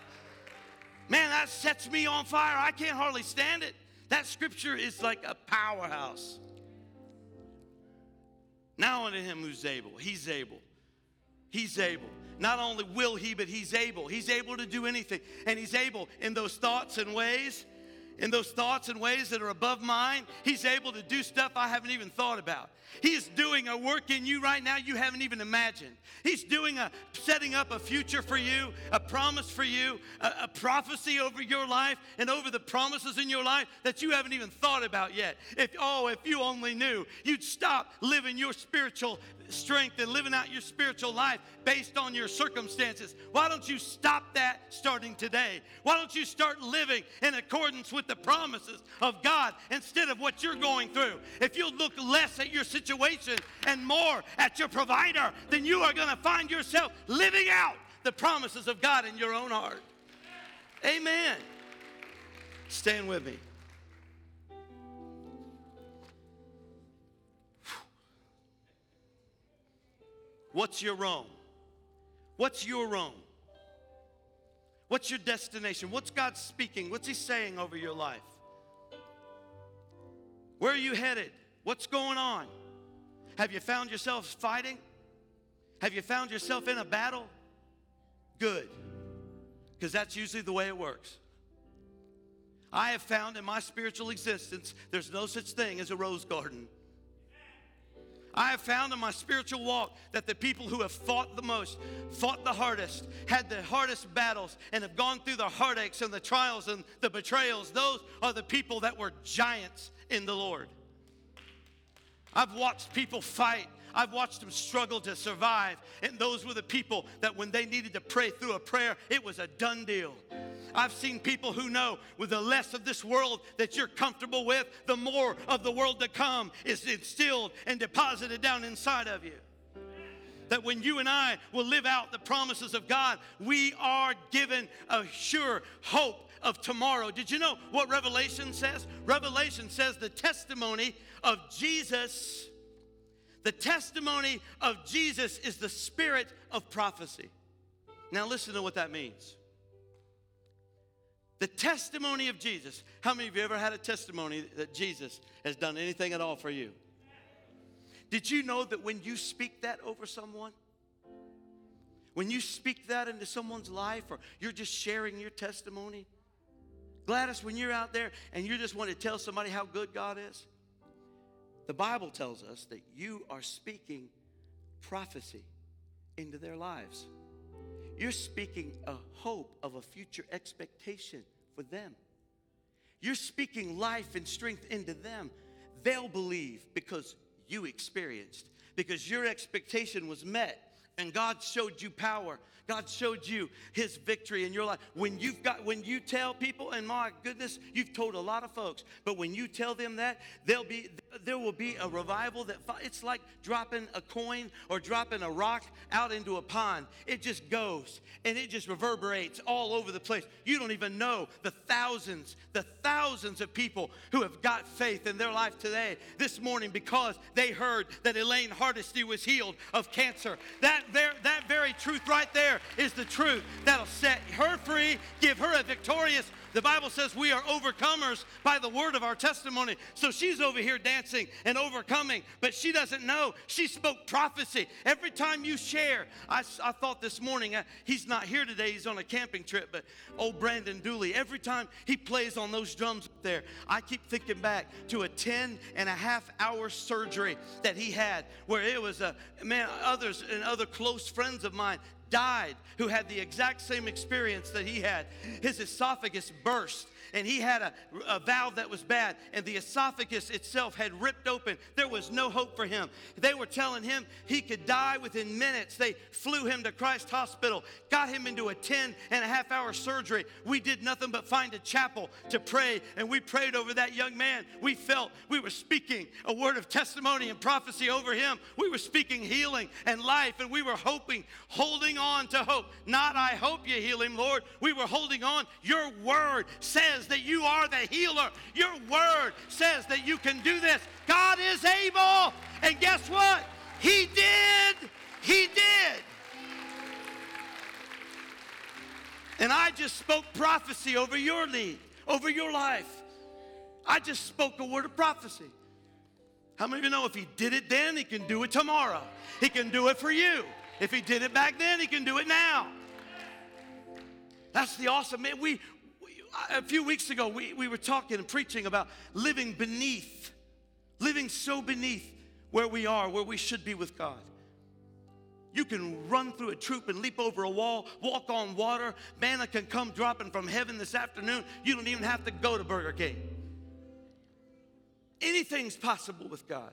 Man, that sets me on fire. I can't hardly stand it. That scripture is like a powerhouse. Now unto him who's able, he's able. He's able. Not only will he, but he's able. He's able to do anything. And he's able in those thoughts and ways, in those thoughts and ways that are above mine, he's able to do stuff I haven't even thought about. He is doing a work in you right now you haven't even imagined. He's doing a setting up a future for you, a promise for you, a, a prophecy over your life and over the promises in your life that you haven't even thought about yet. If oh, if you only knew, you'd stop living your spiritual strength and living out your spiritual life based on your circumstances. Why don't you stop that starting today? Why don't you start living in accordance with the promises of God instead of what you're going through? If you look less at your situation and more at your provider, then you are going to find yourself living out the promises of God in your own heart. Amen. Stand with me. What's your Rome? What's your Rome? What's your destination? What's God speaking? What's He saying over your life? Where are you headed? What's going on? Have you found yourself fighting? Have you found yourself in a battle? Good, because that's usually the way it works. I have found in my spiritual existence there's no such thing as a rose garden. I have found in my spiritual walk that the people who have fought the most, fought the hardest, had the hardest battles, and have gone through the heartaches and the trials and the betrayals, those are the people that were giants in the Lord. I've watched people fight. I've watched them struggle to survive. And those were the people that when they needed to pray through a prayer, it was a done deal. I've seen people who know with the less of this world that you're comfortable with, the more of the world to come is instilled and deposited down inside of you. That when you and I will live out the promises of God, we are given a sure hope of tomorrow. Did you know what Revelation says? Revelation says the testimony of Jesus, the testimony of Jesus is the spirit of prophecy. Now, listen to what that means. The testimony of Jesus. How many of you ever had a testimony that Jesus has done anything at all for you? Did you know that when you speak that over someone, when you speak that into someone's life, or you're just sharing your testimony, Gladys, when you're out there and you just want to tell somebody how good God is, the Bible tells us that you are speaking prophecy into their lives. You're speaking a hope of a future expectation for them. You're speaking life and strength into them. They'll believe because you experienced, because your expectation was met, and God showed you power. God showed you his victory in your life. When you've got when you tell people, and my goodness, you've told a lot of folks, but when you tell them that, there'll be there will be a revival that it's like dropping a coin or dropping a rock out into a pond. It just goes and it just reverberates all over the place. You don't even know the thousands, the thousands of people who have got faith in their life today, this morning, because they heard that Elaine Hardesty was healed of cancer. That there, that very truth right there is the truth that'll set her free, give her a victorious the Bible says we are overcomers by the word of our testimony. So she's over here dancing and overcoming, but she doesn't know. She spoke prophecy. Every time you share, I, I thought this morning, uh, he's not here today, he's on a camping trip, but old Brandon Dooley, every time he plays on those drums up there, I keep thinking back to a 10 and a half hour surgery that he had where it was a man, others and other close friends of mine died who had the exact same experience that he had. His esophagus burst and he had a, a valve that was bad, and the esophagus itself had ripped open. There was no hope for him. They were telling him he could die within minutes. They flew him to Christ Hospital, got him into a 10 and a half hour surgery. We did nothing but find a chapel to pray, and we prayed over that young man. We felt we were speaking a word of testimony and prophecy over him. We were speaking healing and life, and we were hoping, holding on to hope. Not, I hope you heal him, Lord. We were holding on. Your word says says that you are the healer. Your word says that you can do this. God is able. And guess what? He did. He did. And I just spoke prophecy over your lead, over your life. I just spoke a word of prophecy. How many of you know if he did it then, he can do it tomorrow? He can do it for you. If he did it back then, he can do it now. That's the awesome man. We a few weeks ago, we, we were talking and preaching about living beneath, living so beneath where we are, where we should be with God. You can run through a troop and leap over a wall, walk on water. Manna can come dropping from heaven this afternoon. You don't even have to go to Burger King. Anything's possible with God.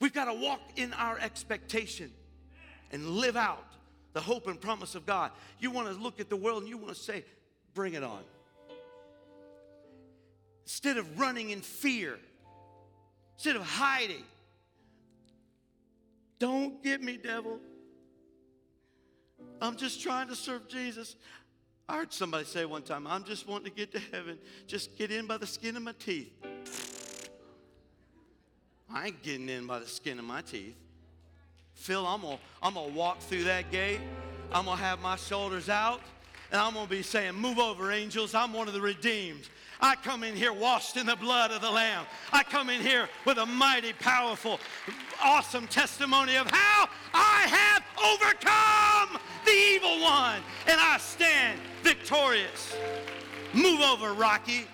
We've got to walk in our expectation and live out the hope and promise of God. You want to look at the world and you want to say, bring it on. Instead of running in fear, instead of hiding, don't get me, devil. I'm just trying to serve Jesus. I heard somebody say one time, I'm just wanting to get to heaven. Just get in by the skin of my teeth. I ain't getting in by the skin of my teeth. Phil, I'm gonna, I'm gonna walk through that gate. I'm gonna have my shoulders out. And I'm going to be saying, Move over, angels. I'm one of the redeemed. I come in here washed in the blood of the Lamb. I come in here with a mighty, powerful, awesome testimony of how I have overcome the evil one. And I stand victorious. Move over, Rocky.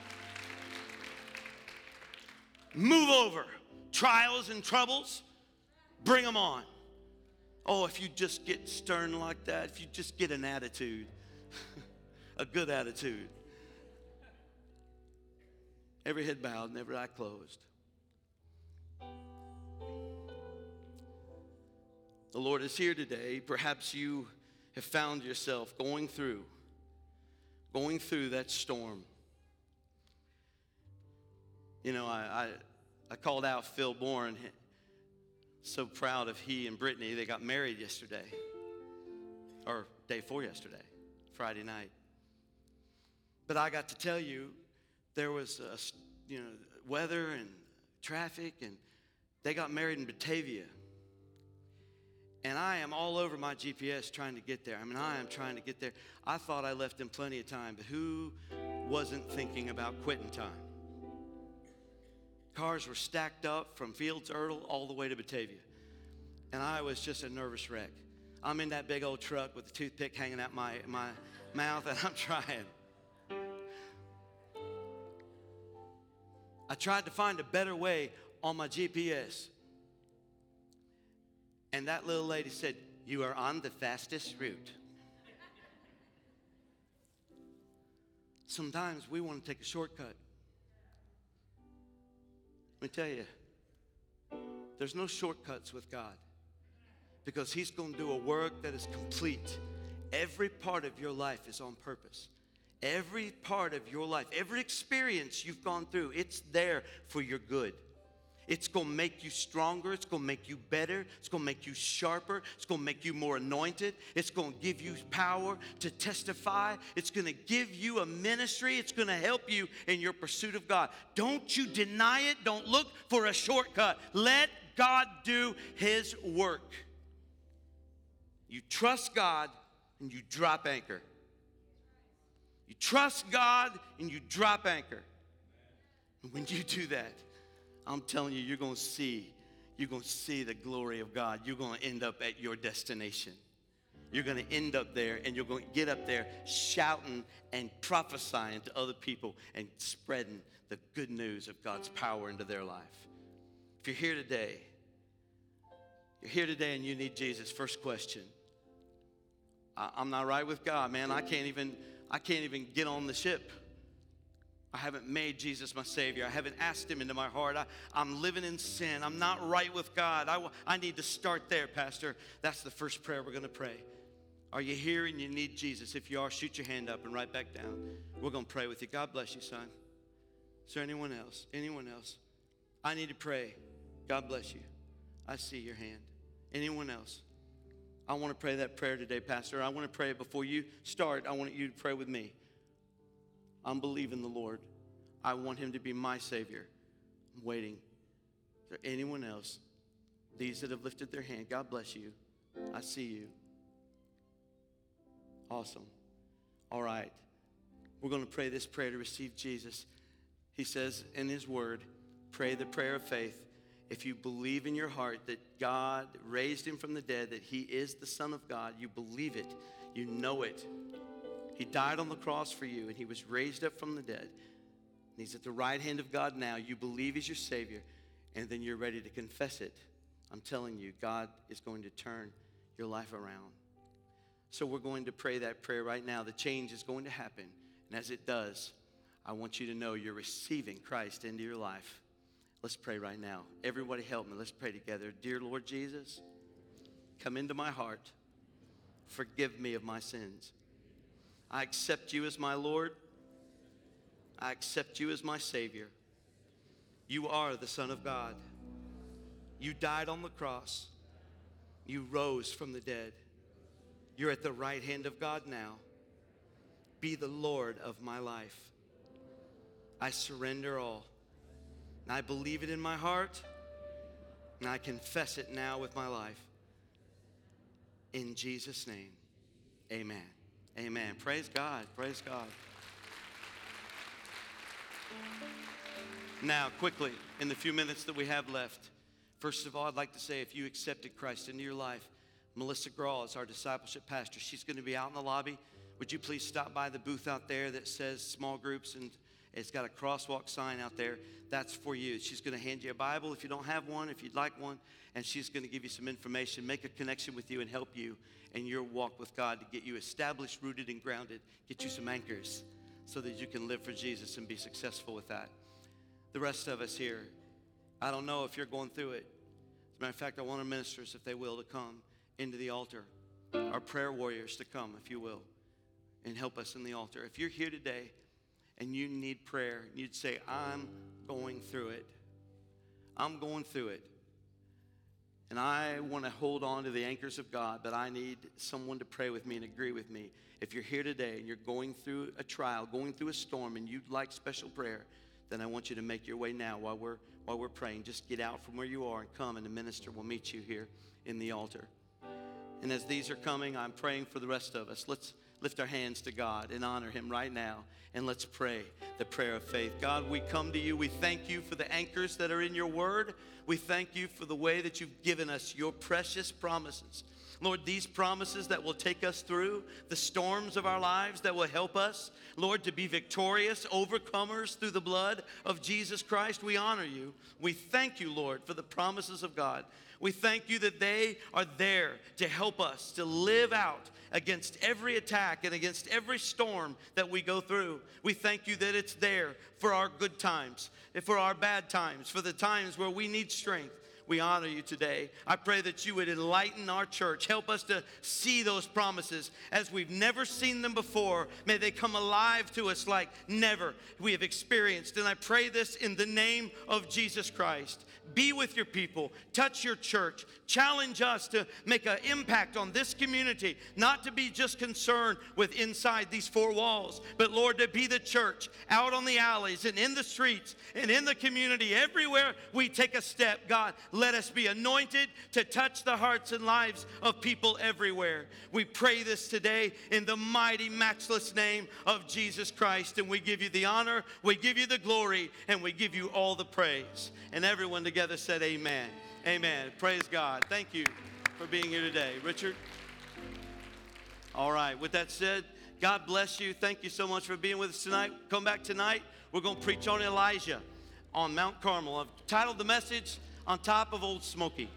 Move over. Trials and troubles, bring them on. Oh, if you just get stern like that, if you just get an attitude, a good attitude. Every head bowed and every eye closed. The Lord is here today. Perhaps you have found yourself going through, going through that storm. You know, I, I, I called out Phil Bourne. So proud of he and Brittany. They got married yesterday, or day four yesterday, Friday night. But I got to tell you, there was a, you know weather and traffic, and they got married in Batavia. And I am all over my GPS trying to get there. I mean, I am trying to get there. I thought I left them plenty of time, but who wasn't thinking about quitting time? Cars were stacked up from Fields Ertel all the way to Batavia. And I was just a nervous wreck. I'm in that big old truck with the toothpick hanging out my, my mouth, and I'm trying. I tried to find a better way on my GPS. And that little lady said, You are on the fastest route. Sometimes we want to take a shortcut. Let me tell you, there's no shortcuts with God because He's going to do a work that is complete. Every part of your life is on purpose. Every part of your life, every experience you've gone through, it's there for your good. It's going to make you stronger. It's going to make you better. It's going to make you sharper. It's going to make you more anointed. It's going to give you power to testify. It's going to give you a ministry. It's going to help you in your pursuit of God. Don't you deny it. Don't look for a shortcut. Let God do His work. You trust God and you drop anchor. You trust God and you drop anchor. And when you do that, I'm telling you, you're going to see, you're going to see the glory of God. You're going to end up at your destination. You're going to end up there and you're going to get up there shouting and prophesying to other people and spreading the good news of God's power into their life. If you're here today, you're here today and you need Jesus, first question. I, I'm not right with God, man. I can't even I can't even get on the ship. I haven't made Jesus my Savior. I haven't asked Him into my heart. I, am living in sin. I'm not right with God. I, I need to start there, Pastor. That's the first prayer we're going to pray. Are you here and you need Jesus? If you are, shoot your hand up and right back down. We're going to pray with you. God bless you, son. Is there anyone else? Anyone else? I need to pray. God bless you. I see your hand. Anyone else? I want to pray that prayer today, Pastor. I want to pray before you start. I want you to pray with me. I'm believing the Lord. I want Him to be my Savior. I'm waiting. Is there anyone else? These that have lifted their hand, God bless you. I see you. Awesome. All right. We're going to pray this prayer to receive Jesus. He says in His Word, pray the prayer of faith if you believe in your heart that God raised him from the dead, that he is the Son of God, you believe it, you know it. He died on the cross for you, and he was raised up from the dead. And he's at the right hand of God now. You believe he's your Savior, and then you're ready to confess it. I'm telling you, God is going to turn your life around. So we're going to pray that prayer right now. The change is going to happen. And as it does, I want you to know you're receiving Christ into your life. Let's pray right now. Everybody help me. Let's pray together. Dear Lord Jesus, come into my heart. Forgive me of my sins. I accept you as my Lord. I accept you as my Savior. You are the Son of God. You died on the cross. You rose from the dead. You're at the right hand of God now. Be the Lord of my life. I surrender all. And I believe it in my heart, and I confess it now with my life. In Jesus' name, amen. Amen. Praise God. Praise God. Now, quickly, in the few minutes that we have left, first of all, I'd like to say if you accepted Christ into your life, Melissa Graw is our discipleship pastor. She's going to be out in the lobby. Would you please stop by the booth out there that says small groups and it's got a crosswalk sign out there. That's for you. She's going to hand you a Bible if you don't have one, if you'd like one, and she's going to give you some information, make a connection with you, and help you in your walk with God to get you established, rooted, and grounded, get you some anchors so that you can live for Jesus and be successful with that. The rest of us here, I don't know if you're going through it. As a matter of fact, I want our ministers, if they will, to come into the altar, our prayer warriors to come, if you will, and help us in the altar. If you're here today, and you need prayer, and you'd say, I'm going through it. I'm going through it. And I want to hold on to the anchors of God, but I need someone to pray with me and agree with me. If you're here today and you're going through a trial, going through a storm, and you'd like special prayer, then I want you to make your way now while we're, while we're praying. Just get out from where you are and come, and the minister will meet you here in the altar. And as these are coming, I'm praying for the rest of us. Let's lift our hands to God and honor Him right now. And let's pray the prayer of faith. God, we come to you. We thank you for the anchors that are in your word. We thank you for the way that you've given us your precious promises. Lord, these promises that will take us through the storms of our lives, that will help us, Lord, to be victorious, overcomers through the blood of Jesus Christ, we honor you. We thank you, Lord, for the promises of God. We thank you that they are there to help us to live out against every attack and against every storm that we go through. We thank you that it's there for our good times, for our bad times, for the times where we need strength we honor you today. I pray that you would enlighten our church. Help us to see those promises as we've never seen them before. May they come alive to us like never we have experienced. And I pray this in the name of Jesus Christ. Be with your people, touch your church, challenge us to make an impact on this community, not to be just concerned with inside these four walls, but Lord, to be the church out on the alleys and in the streets and in the community, everywhere we take a step. God, let us be anointed to touch the hearts and lives of people everywhere. We pray this today in the mighty, matchless name of Jesus Christ, and we give you the honor, we give you the glory, and we give you all the praise. And everyone together said, Amen. Amen. Praise God. Thank you for being here today. Richard? All right. With that said, God bless you. Thank you so much for being with us tonight. Come back tonight. We're going to preach on Elijah on Mount Carmel. I've titled the message, On Top of Old Smoky.